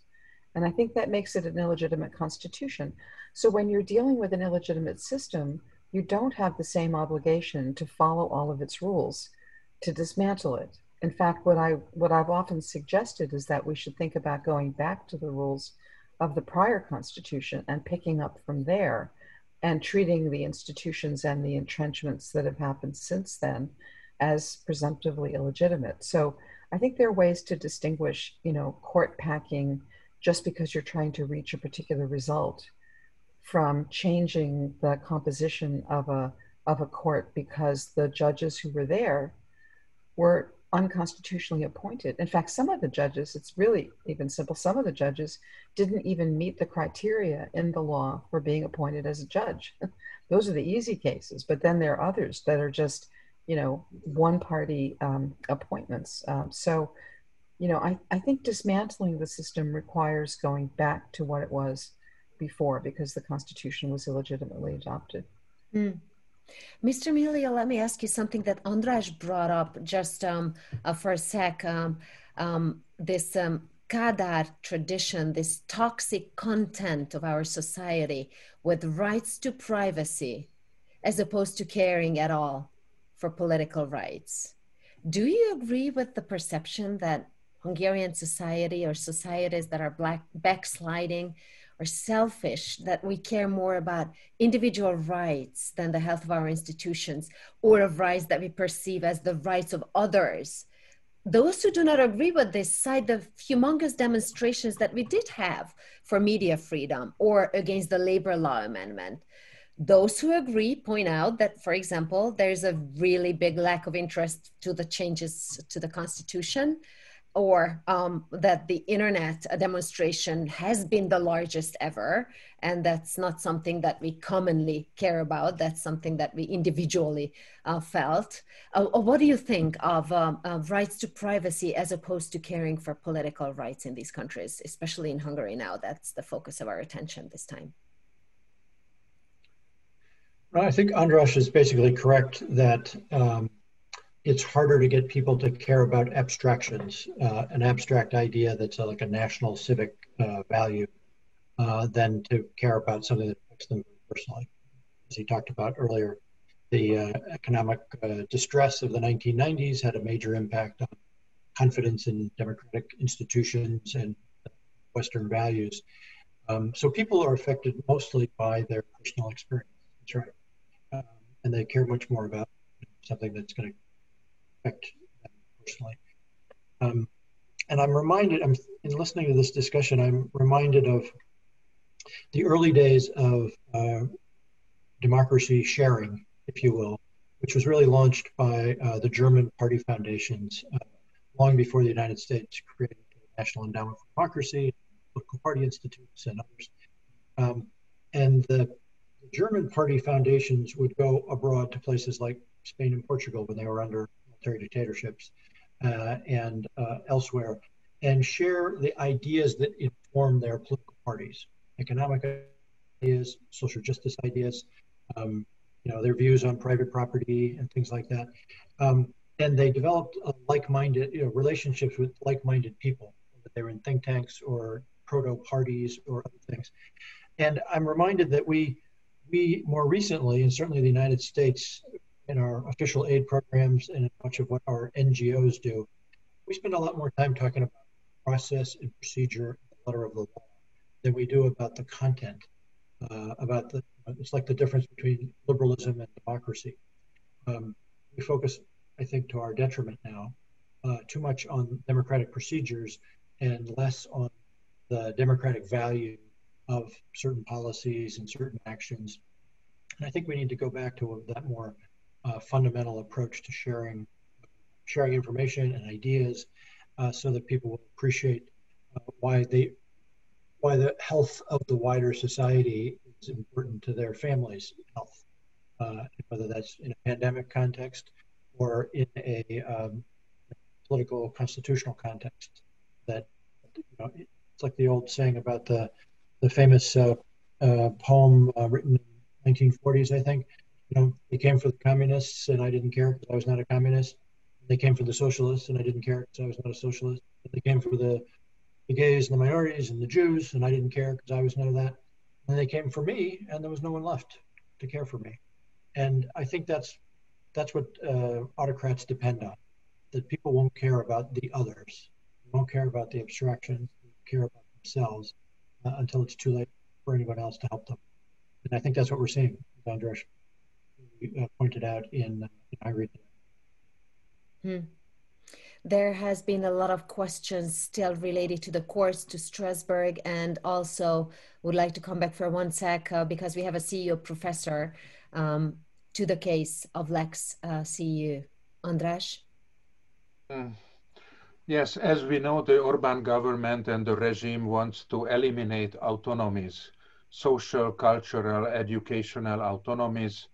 And I think that makes it an illegitimate constitution. So when you're dealing with an illegitimate system, you don't have the same obligation to follow all of its rules to dismantle it. In fact, what I what I've often suggested is that we should think about going back to the rules of the prior constitution and picking up from there and treating the institutions and the entrenchments that have happened since then as presumptively illegitimate. So I think there are ways to distinguish, you know, court packing just because you're trying to reach a particular result from changing the composition of a of a court because the judges who were there were unconstitutionally appointed. In fact, some of the judges, it's really even simple, some of the judges didn't even meet the criteria in the law for being appointed as a judge. Those are the easy cases, but then there are others that are just, you know, one party um, appointments. Um, so you know, I, I think dismantling the system requires going back to what it was before because the Constitution was illegitimately adopted. Mm. Mr. Melia, let me ask you something that Andras brought up just um, uh, for a sec. Um, um, this um, Kadar tradition, this toxic content of our society with rights to privacy, as opposed to caring at all for political rights. Do you agree with the perception that Hungarian society or societies that are black, backsliding or selfish, that we care more about individual rights than the health of our institutions or of rights that we perceive as the rights of others? Those who do not agree with this cite the humongous demonstrations that we did have for media freedom or against the labor law amendment those who agree point out that, for example, there's a really big lack of interest to the changes to the Constitution, or um, that the internet demonstration has been the largest ever, and that's not something that we commonly care about. That's something that we individually uh, felt. Uh, what do you think of, um, of rights to privacy as opposed to caring for political rights in these countries, especially in Hungary now? That's the focus of our attention this time. I think Andras is basically correct that um, it's harder to get people to care about abstractions, uh, an abstract idea that's a, like a national civic uh, value, uh, than to care about something that affects them personally. As he talked about earlier, the uh, economic uh, distress of the 1990s had a major impact on confidence in democratic institutions and Western values. Um, so people are affected mostly by their personal experience. That's right um, and they care much more about something that's going to affect them personally. Um, and I'm reminded, I'm in listening to this discussion, I'm reminded of the early days of uh, democracy sharing, if you will, which was really launched by uh, the German party foundations uh, long before the United States created the National Endowment for Democracy, political party institutes, and others. Um, and the German party foundations would go abroad to places like Spain and Portugal when they were under dictatorships uh, and uh, elsewhere and share the ideas that inform their political parties, economic ideas, social justice ideas, um, you know, their views on private property and things like that. Um, and they developed like-minded you know, relationships with like-minded people, whether they were in think tanks or proto parties or other things. And I'm reminded that we we more recently, and certainly the United States, in our official aid programs and much of what our NGOs do, we spend a lot more time talking about process and procedure, the letter of the law, than we do about the content. Uh, about the, it's like the difference between liberalism and democracy. Um, we focus, I think, to our detriment now, uh, too much on democratic procedures and less on the democratic value of certain policies and certain actions. And I think we need to go back to that more uh, fundamental approach to sharing, sharing information and ideas, uh, so that people will appreciate uh, why they, why the health of the wider society is important to their families' health, uh, whether that's in a pandemic context or in a um, political constitutional context. That you know, it's like the old saying about the the famous uh, uh, poem written in 1940s, I think. You know, they came for the communists, and I didn't care because I was not a communist. They came for the socialists, and I didn't care because I was not a socialist. They came for the, the gays and the minorities and the Jews, and I didn't care because I was none of that. And they came for me, and there was no one left to care for me. And I think that's that's what uh, autocrats depend on. That people won't care about the others, won't care about the abstractions, care about themselves uh, until it's too late for anyone else to help them. And I think that's what we're seeing, Andras uh, pointed out in, uh, in Hungary. Hmm. There has been a lot of questions still related to the course to Strasbourg, and also would like to come back for one sec uh, because we have a CEU professor um, to the case of Lex uh, CEU. Andras? Mm. Yes, as we know, the Orban government and the regime wants to eliminate autonomies, social, cultural, educational autonomies.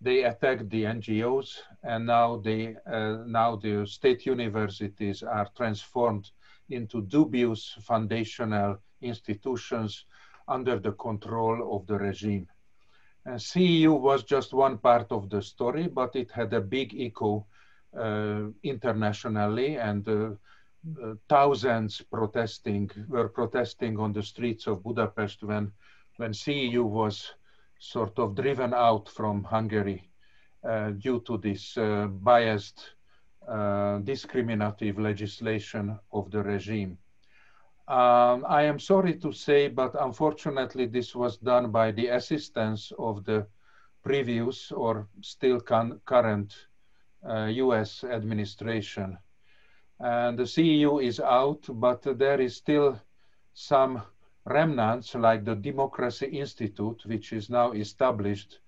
They attack the NGOs, and now they uh, now the state universities are transformed into dubious foundational institutions under the control of the regime. And CEU was just one part of the story, but it had a big echo uh, internationally and uh, uh, thousands protesting were protesting on the streets of Budapest when when CEU was sort of driven out from Hungary uh, due to this uh, biased uh, discriminative legislation of the regime. Um, I am sorry to say, but unfortunately, this was done by the assistance of the previous or still current uh, US administration. And the CEU is out, but there is still some remnants like the Democracy Institute, which is now established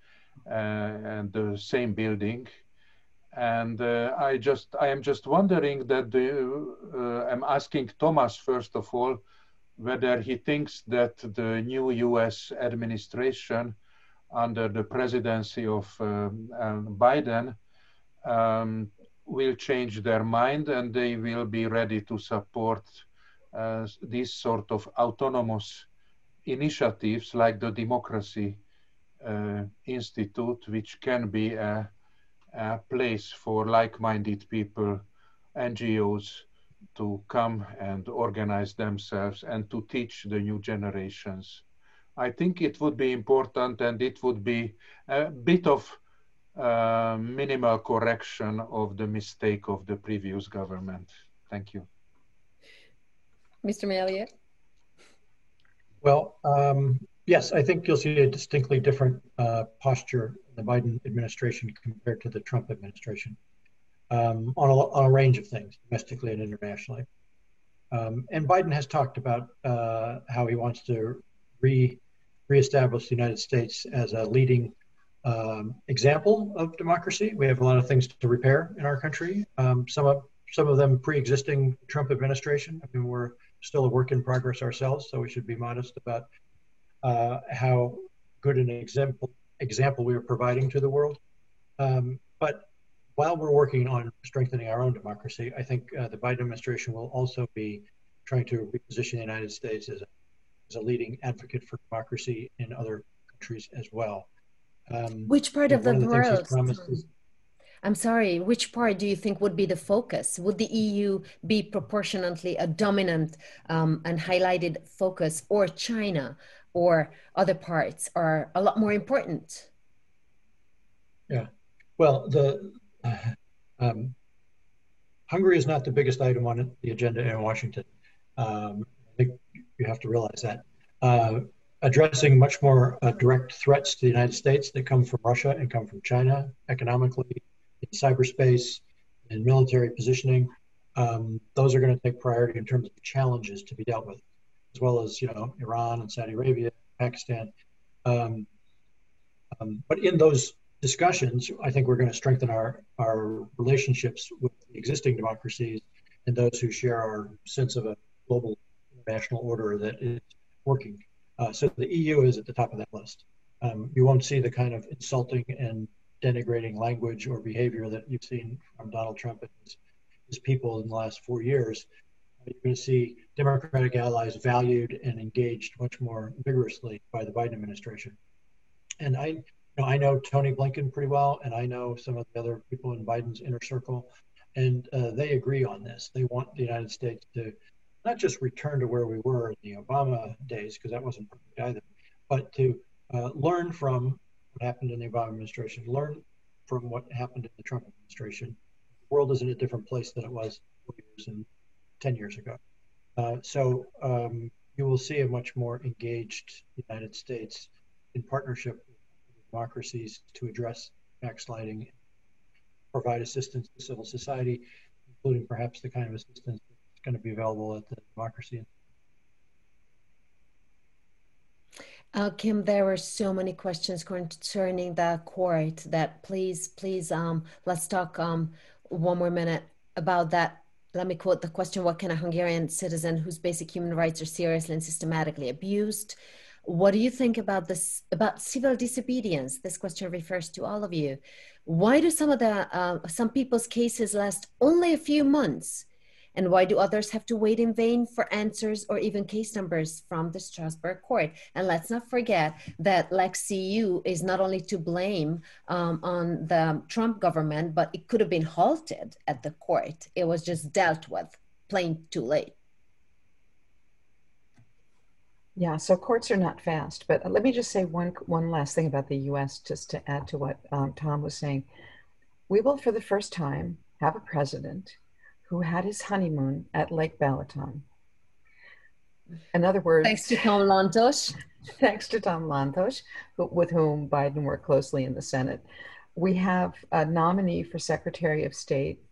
uh, in the same building. And uh, I just, I am just wondering that the, uh, I'm asking Thomas first of all, whether he thinks that the new U.S. administration under the presidency of um, Biden um, will change their mind and they will be ready to support these sort of autonomous initiatives like the Democracy uh, Institute, which can be a, a place for like-minded people, NGOs, to come and organize themselves and to teach the new generations. I think it would be important and it would be a bit of uh, minimal correction of the mistake of the previous government. Thank you. Mr. Melia? Well, um, yes, I think you'll see a distinctly different uh, posture in the Biden administration compared to the Trump administration um, on, a, on, a, range of things, domestically and internationally. Um, and Biden has talked about uh, how he wants to re reestablish the United States as a leading um, example of democracy. We have a lot of things to repair in our country. Um, some of some of them pre-existing Trump administration. I mean, we're still a work in progress ourselves, so we should be modest about uh, how good an example example we are providing to the world. Um, but while we're working on strengthening our own democracy, I think uh, the Biden administration will also be trying to reposition the United States as a, as a leading advocate for democracy in other countries as well. Um, which part of the, the world? I'm sorry, which part do you think would be the focus? Would the EU be proportionately a dominant um, and highlighted focus, or China, or other parts are a lot more important? Yeah, well, the um, Hungary is not the biggest item on the agenda in Washington. Um, I think you have to realize that. Uh, addressing much more uh, direct threats to the United States that come from Russia and come from China economically, cyberspace, and military positioning. Um, those are going to take priority in terms of challenges to be dealt with, as well as you know Iran and Saudi Arabia, Pakistan. Um, um, but in those discussions, I think we're going to strengthen our, our relationships with existing democracies and those who share our sense of a global international order that is working. Uh, so the EU is at the top of that list. Um, you won't see the kind of insulting and denigrating language or behavior that you've seen from Donald Trump and his, his people in the last four years. You're going to see Democratic allies valued and engaged much more vigorously by the Biden administration. And I, you know, I know Tony Blinken pretty well, and I know some of the other people in Biden's inner circle, and uh, they agree on this. They want the United States to not just return to where we were in the Obama days, because that wasn't perfect either, but to uh, learn from what happened in the Obama administration, learn from what happened in the Trump administration. The world is in a different place than it was four years and 10 years ago. Uh, so um, you will see a much more engaged United States in partnership with democracies to address backsliding, provide assistance to civil society, including perhaps the kind of assistance that's going to be available at the democracy. Uh, Kim, there were so many questions concerning the court that please, please, um, let's talk um, one more minute about that. Let me quote the question, what can a Hungarian citizen whose basic human rights are seriously and systematically abused what do you think about this about civil disobedience? This question refers to all of you. Why do some of the uh, some people's cases last only a few months, and why do others have to wait in vain for answers or even case numbers from the Strasbourg court? And let's not forget that Lex CEU is not only to blame um, on the Trump government, but it could have been halted at the court. It was just dealt with plain too late. Yeah, so courts are not fast. But let me just say one one last thing about the U.S. just to add to what um, Tom was saying. We will, for the first time, have a president who had his honeymoon at Lake Balaton. In other words, thanks to Tom Lantos. thanks to Tom Lantos, with whom Biden worked closely in the Senate, we have a nominee for Secretary of State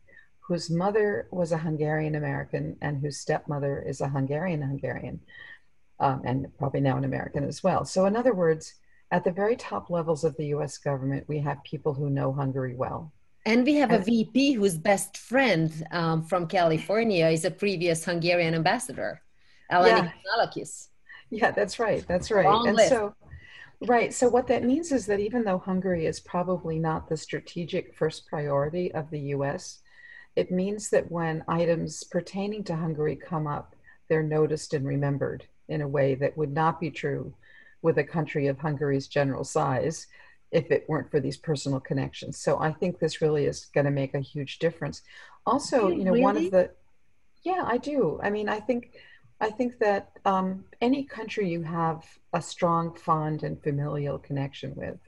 whose mother was a Hungarian American and whose stepmother is a Hungarian Hungarian, um, and probably now an American as well. So, in other words, at the very top levels of the US government, we have people who know Hungary well. And we have a VP whose best friend um, from California is a previous Hungarian ambassador, Eleni yeah. Yeah, that's right. That's right. Long and list. so, right. So, what that means is that even though Hungary is probably not the strategic first priority of the US, it means that when items pertaining to Hungary come up, they're noticed and remembered in a way that would not be true with a country of Hungary's general size if it weren't for these personal connections. So I think this really is going to make a huge difference. Also, you know, really? one of the yeah, I do. I mean, I think I think that um, any country you have a strong, fond, and familial connection with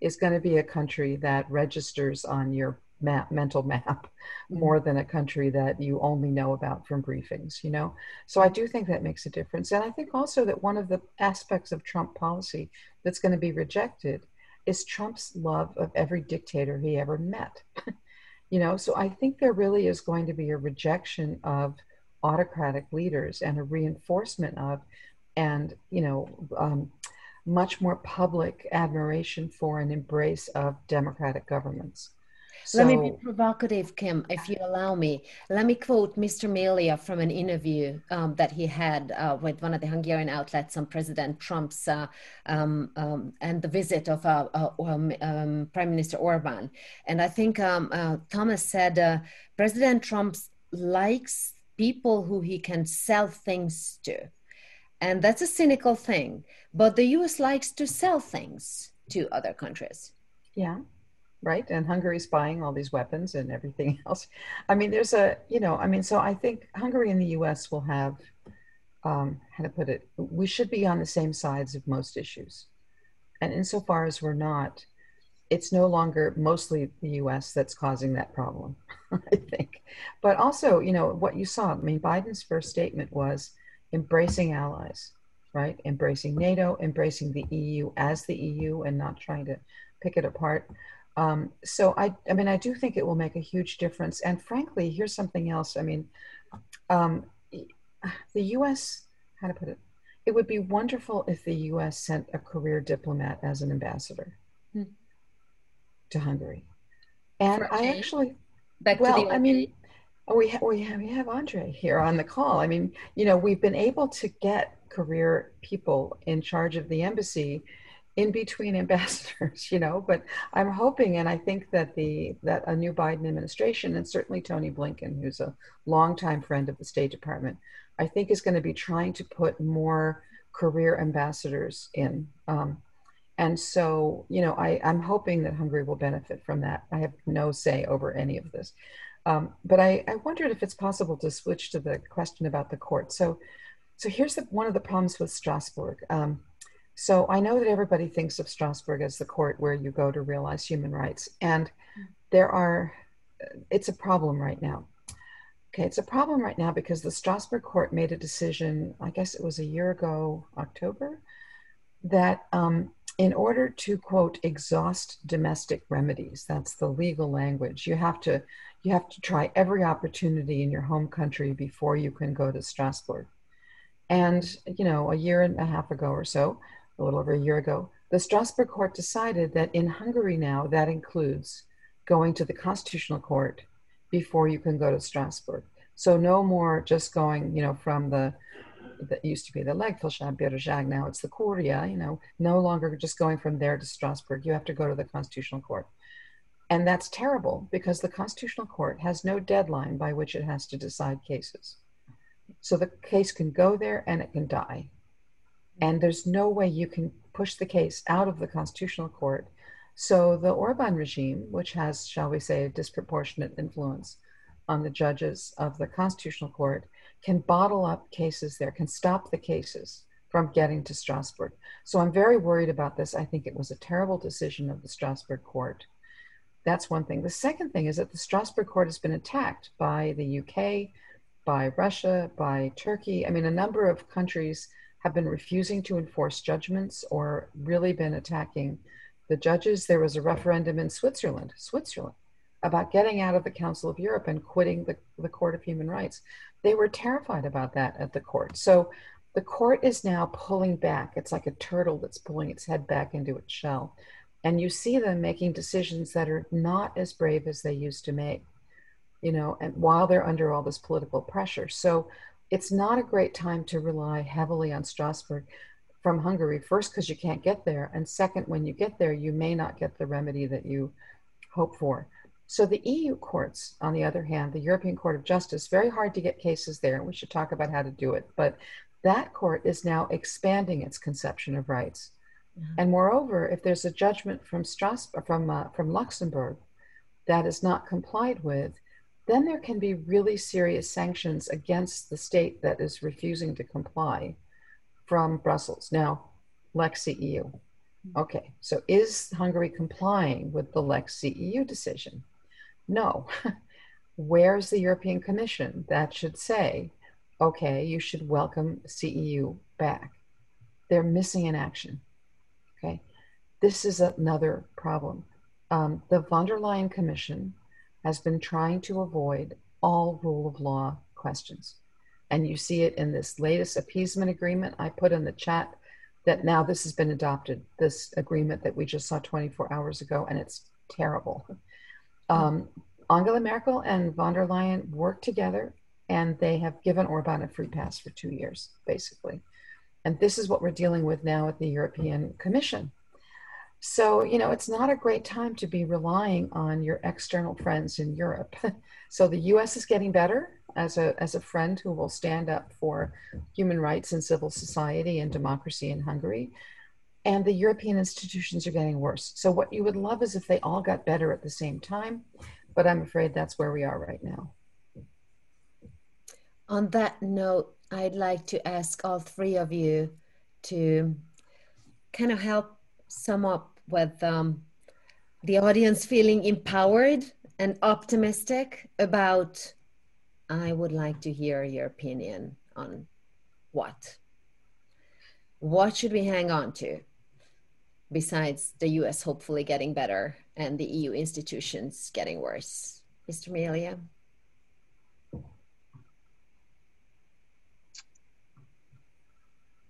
is going to be a country that registers on your map, mental map mm-hmm. more than a country that you only know about from briefings, you know? So I do think that makes a difference. And I think also that one of the aspects of Trump policy that's going to be rejected is Trump's love of every dictator he ever met. you know, so I think there really is going to be a rejection of autocratic leaders and a reinforcement of, and, you know, um, much more public admiration for and embrace of democratic governments. So, Let me be provocative, Kim, if you allow me. Let me quote Mr. Melia from an interview um, that he had uh, with one of the Hungarian outlets on President Trump's uh, um, um, and the visit of uh, uh um, um, Prime Minister Orban. And I think um, uh, Thomas said uh, President Trump likes people who he can sell things to. And that's a cynical thing. But the US likes to sell things to other countries. Yeah right? And Hungary's buying all these weapons and everything else. I mean, there's a, you know, I mean, so I think Hungary and the US will have, um, how to put it, we should be on the same sides of most issues. And insofar as we're not, it's no longer mostly the US that's causing that problem, I think. But also, you know, what you saw, I mean, Biden's first statement was embracing allies, right? Embracing NATO, embracing the EU as the EU and not trying to pick it apart. Um, so I, I mean, I do think it will make a huge difference. And frankly, here's something else. I mean, um, the U.S. How to put it? It would be wonderful if the U.S. sent a career diplomat as an ambassador hmm. to Hungary. And I actually, Back well, I mean, we ha- we have we have Andre here on the call. I mean, you know, we've been able to get career people in charge of the embassy in between ambassadors, you know, but I'm hoping and I think that the that a new Biden administration and certainly Tony Blinken, who's a longtime friend of the State Department, I think is going to be trying to put more career ambassadors in. Um, and so, you know, I, I'm hoping that Hungary will benefit from that. I have no say over any of this. Um, but I, I wondered if it's possible to switch to the question about the court. So, so here's the, one of the problems with Strasbourg. Um, so I know that everybody thinks of Strasbourg as the court where you go to realize human rights. And there are, it's a problem right now. Okay, it's a problem right now because the Strasbourg court made a decision, I guess it was a year ago, October, that um, in order to quote exhaust domestic remedies, that's the legal language, you have to you have to try every opportunity in your home country before you can go to Strasbourg. And you know, a year and a half ago or so, a little over a year ago, the Strasbourg court decided that in Hungary now that includes going to the constitutional court before you can go to Strasbourg. So no more just going, you know, from the that used to be the Legfelsőbb Bíróság, now it's the Kuria, you know, no longer just going from there to Strasbourg. You have to go to the constitutional court. And that's terrible because the constitutional court has no deadline by which it has to decide cases. So the case can go there and it can die. And there's no way you can push the case out of the constitutional court. So the Orban regime, which has, shall we say, a disproportionate influence on the judges of the constitutional court, can bottle up cases there, can stop the cases from getting to Strasbourg. So I'm very worried about this. I think it was a terrible decision of the Strasbourg court. that's one thing. The second thing is that the Strasbourg court has been attacked by the UK, by Russia, by Turkey. I mean, a number of countries have been refusing to enforce judgments or really been attacking the judges. There was a referendum in Switzerland, Switzerland, about getting out of the Council of Europe and quitting the, the Court of Human Rights. They were terrified about that at the court. So the court is now pulling back. It's like a turtle that's pulling its head back into its shell. And you see them making decisions that are not as brave as they used to make, you know, and while they're under all this political pressure. So it's not a great time to rely heavily on Strasbourg from Hungary, first, because you can't get there. And second, when you get there, you may not get the remedy that you hope for. So the EU courts, on the other hand, the European Court of Justice, very hard to get cases there. We should talk about how to do it. But that court is now expanding its conception of rights. Mm-hmm. And moreover, if there's a judgment from Strasbourg, from uh, from Luxembourg that is not complied with, then there can be really serious sanctions against the state that is refusing to comply from Brussels. Now, Lex CEU. Mm-hmm. Okay, so is Hungary complying with the Lex CEU decision? No. Where's the European Commission that should say, okay, you should welcome CEU back? They're missing in action. Okay, this is another problem. Um, the von der Leyen Commission has been trying to avoid all rule of law questions. And you see it in this latest appeasement agreement I put in the chat that now this has been adopted, this agreement that we just saw 24 hours ago, and it's terrible. Um, Angela Merkel and von der Leyen work together and they have given Orban a free pass for two years, basically. And this is what we're dealing with now at the European Commission. So, you know, it's not a great time to be relying on your external friends in Europe. so the US is getting better as a, as a friend who will stand up for human rights and civil society and democracy in Hungary. And the European institutions are getting worse. So, what you would love is if they all got better at the same time, but I'm afraid that's where we are right now. On that note, I'd like to ask all three of you to kind of help sum up with um, the audience feeling empowered and optimistic about. I would like to hear your opinion on what. What should we hang on to besides the US hopefully getting better and the EU institutions getting worse? Mr. Melia?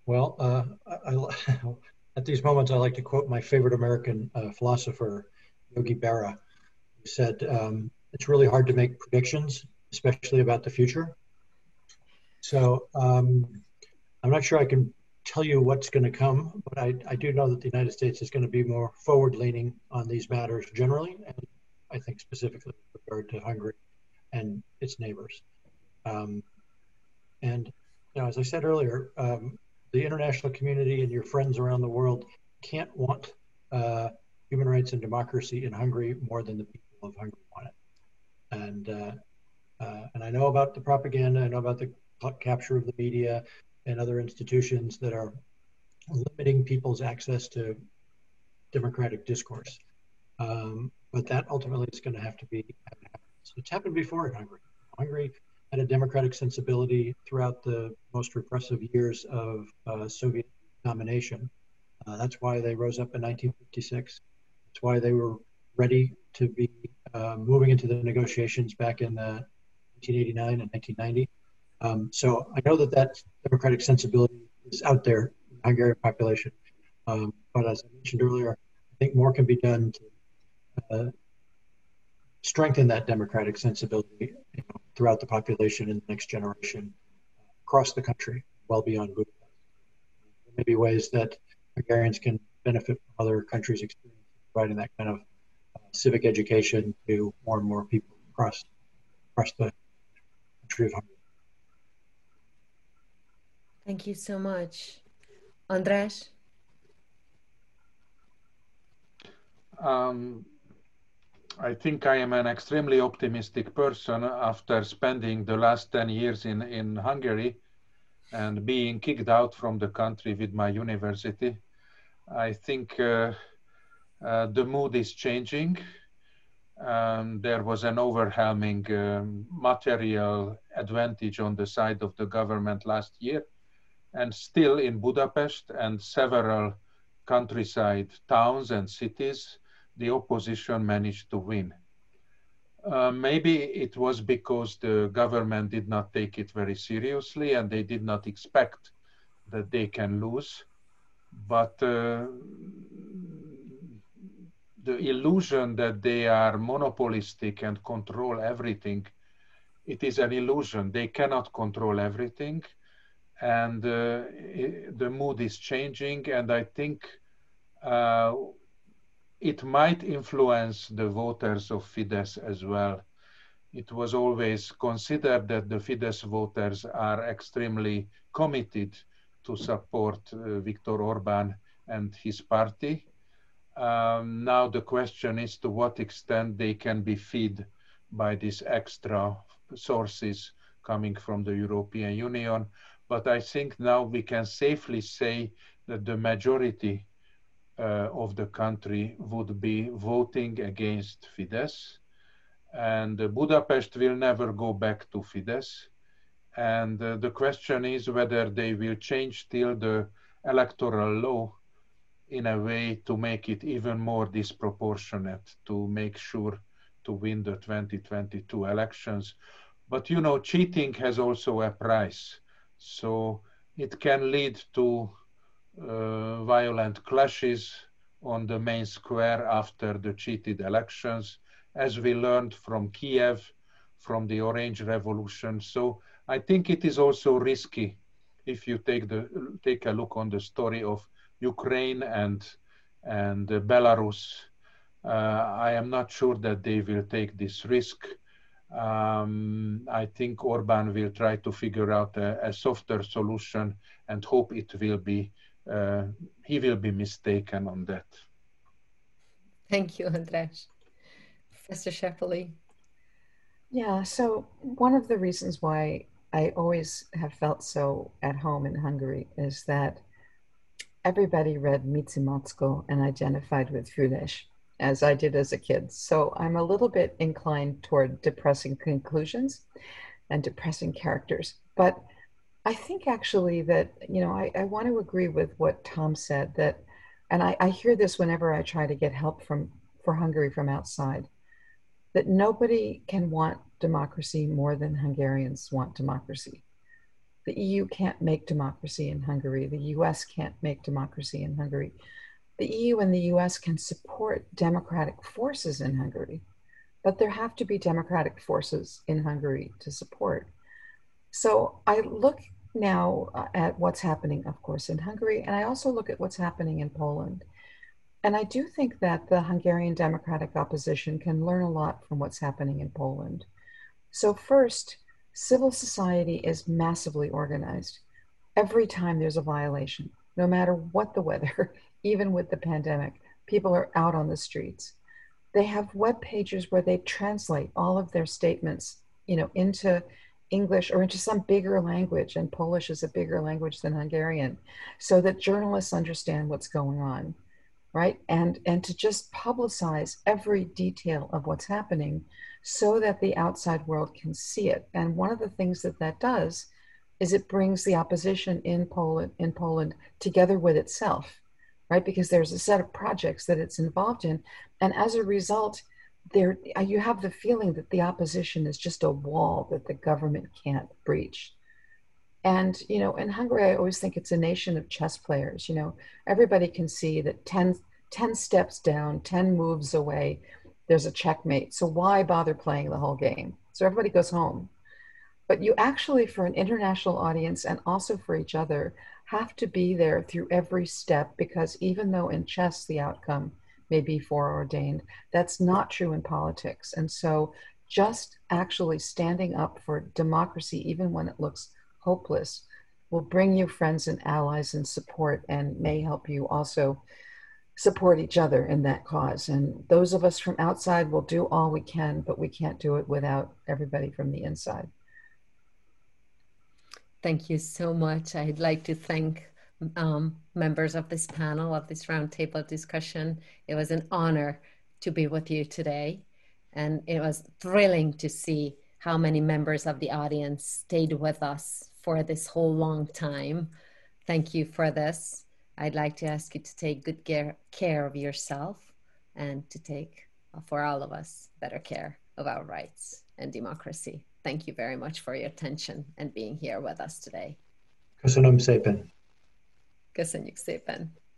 Well, uh, I, I, at these moments, I like to quote my favorite American uh, philosopher, Yogi Berra, who said, um, It's really hard to make predictions, especially about the future. So um, I'm not sure I can tell you what's going to come, but I, I do know that the United States is going to be more forward leaning on these matters generally, and I think specifically with regard to Hungary and its neighbors. Um, and you know, as I said earlier, um, the international community and your friends around the world can't want uh, human rights and democracy in Hungary more than the people of Hungary want it. And uh, uh, and I know about the propaganda. I know about the capture of the media and other institutions that are limiting people's access to democratic discourse. Um, but that ultimately is going to have to be. So it's happened before in Hungary. Hungary had a democratic sensibility throughout the most repressive years of uh, Soviet domination. Uh, that's why they rose up in 1956. That's why they were ready to be uh, moving into the negotiations back in 1989 and 1990. Um, so I know that that democratic sensibility is out there in the Hungarian population. Um, but as I mentioned earlier, I think more can be done to uh, strengthen that democratic sensibility you know, throughout the population in the next generation across the country, well beyond Budapest. There may be ways that Hungarians can benefit from other countries' experience providing that kind of uh, civic education to more and more people across across the country of Hungary. Thank you so much. András? Um, I think I am an extremely optimistic person after spending the last 10 years in, in Hungary and being kicked out from the country with my university. I think uh, uh, the mood is changing. um, there was an overwhelming um, material advantage on the side of the government last year. And still in Budapest and several countryside towns and cities, the opposition managed to win. Uh, maybe it was because the government did not take it very seriously and they did not expect that they can lose. But uh, the illusion that they are monopolistic and control everything, it is an illusion. They cannot control everything. And uh, it, the mood is changing. And I think uh, it might influence the voters of Fidesz as well. It was always considered that the Fidesz voters are extremely committed to support uh, Viktor Orban and his party. Um, now the question is to what extent they can be fed by these extra sources coming from the European Union. But I think now we can safely say that the majority of the country would be voting against Fidesz. And uh, Budapest will never go back to Fidesz. And uh, the question is whether they will change still the electoral law in a way to make it even more disproportionate to make sure to win the 2022 elections. But you know, cheating has also a price. So it can lead to uh, violent clashes on the main square after the cheated elections, as we learned from Kiev, from the Orange Revolution. So I think it is also risky if you take the take a look on the story of Ukraine and and Belarus. Uh, I am not sure that they will take this risk. Um, I think Orban will try to figure out a, a softer solution and hope it will be uh, he will be mistaken on that. Thank you, András. Professor Scheppele. Yeah, so one of the reasons why I always have felt so at home in Hungary is that everybody read Micimacko and identified with Füles, as I did as a kid. So I'm a little bit inclined toward depressing conclusions and depressing characters. But I think actually that, you know, I, I want to agree with what Tom said that, and I, I hear this whenever I try to get help from for Hungary from outside, that nobody can want democracy more than Hungarians want democracy. The EU can't make democracy in Hungary. The US can't make democracy in Hungary. The EU and the US can support democratic forces in Hungary, but there have to be democratic forces in Hungary to support. So I look now uh, at what's happening, of course, in Hungary, and I also look at what's happening in Poland. And I do think that the Hungarian democratic opposition can learn a lot from what's happening in Poland. So, first, civil society is massively organized. Every time there's a violation, no matter what the weather, even with the pandemic, people are out on the streets. They have web pages where they translate all of their statements, you know, into English or into some bigger language, and Polish is a bigger language than Hungarian, so that journalists understand what's going on, right? And and to just publicize every detail of what's happening, so that the outside world can see it. And one of the things that that does is it brings the opposition in Poland in Poland together with itself, right? Because there's a set of projects that it's involved in, and as a result there uh, you have the feeling that the opposition is just a wall that the government can't breach. And you know in hungary i always think it's a nation of chess players you know. Everybody can see that 10, 10 steps down 10 moves away there's a checkmate. So why bother playing the whole game? So everybody goes home. But you actually for an international audience and also for each other have to be there through every step because even though in chess the outcome may be foreordained. That's not true in politics. And so just actually standing up for democracy, even when it looks hopeless, will bring you friends and allies and support and may help you also support each other in that cause. And those of us from outside will do all we can, but we can't do it without everybody from the inside. Thank you so much. I'd like to thank um, members of this panel, of this roundtable discussion. It was an honor to be with you today. And it was thrilling to see how many members of the audience stayed with us for this whole long time. Thank you for this. I'd like to ask you to take good care, care of yourself and to take, for all of us, better care of our rights and democracy. Thank you very much for your attention and being here with us today. Köszönöm szépen. Köszönjük szépen.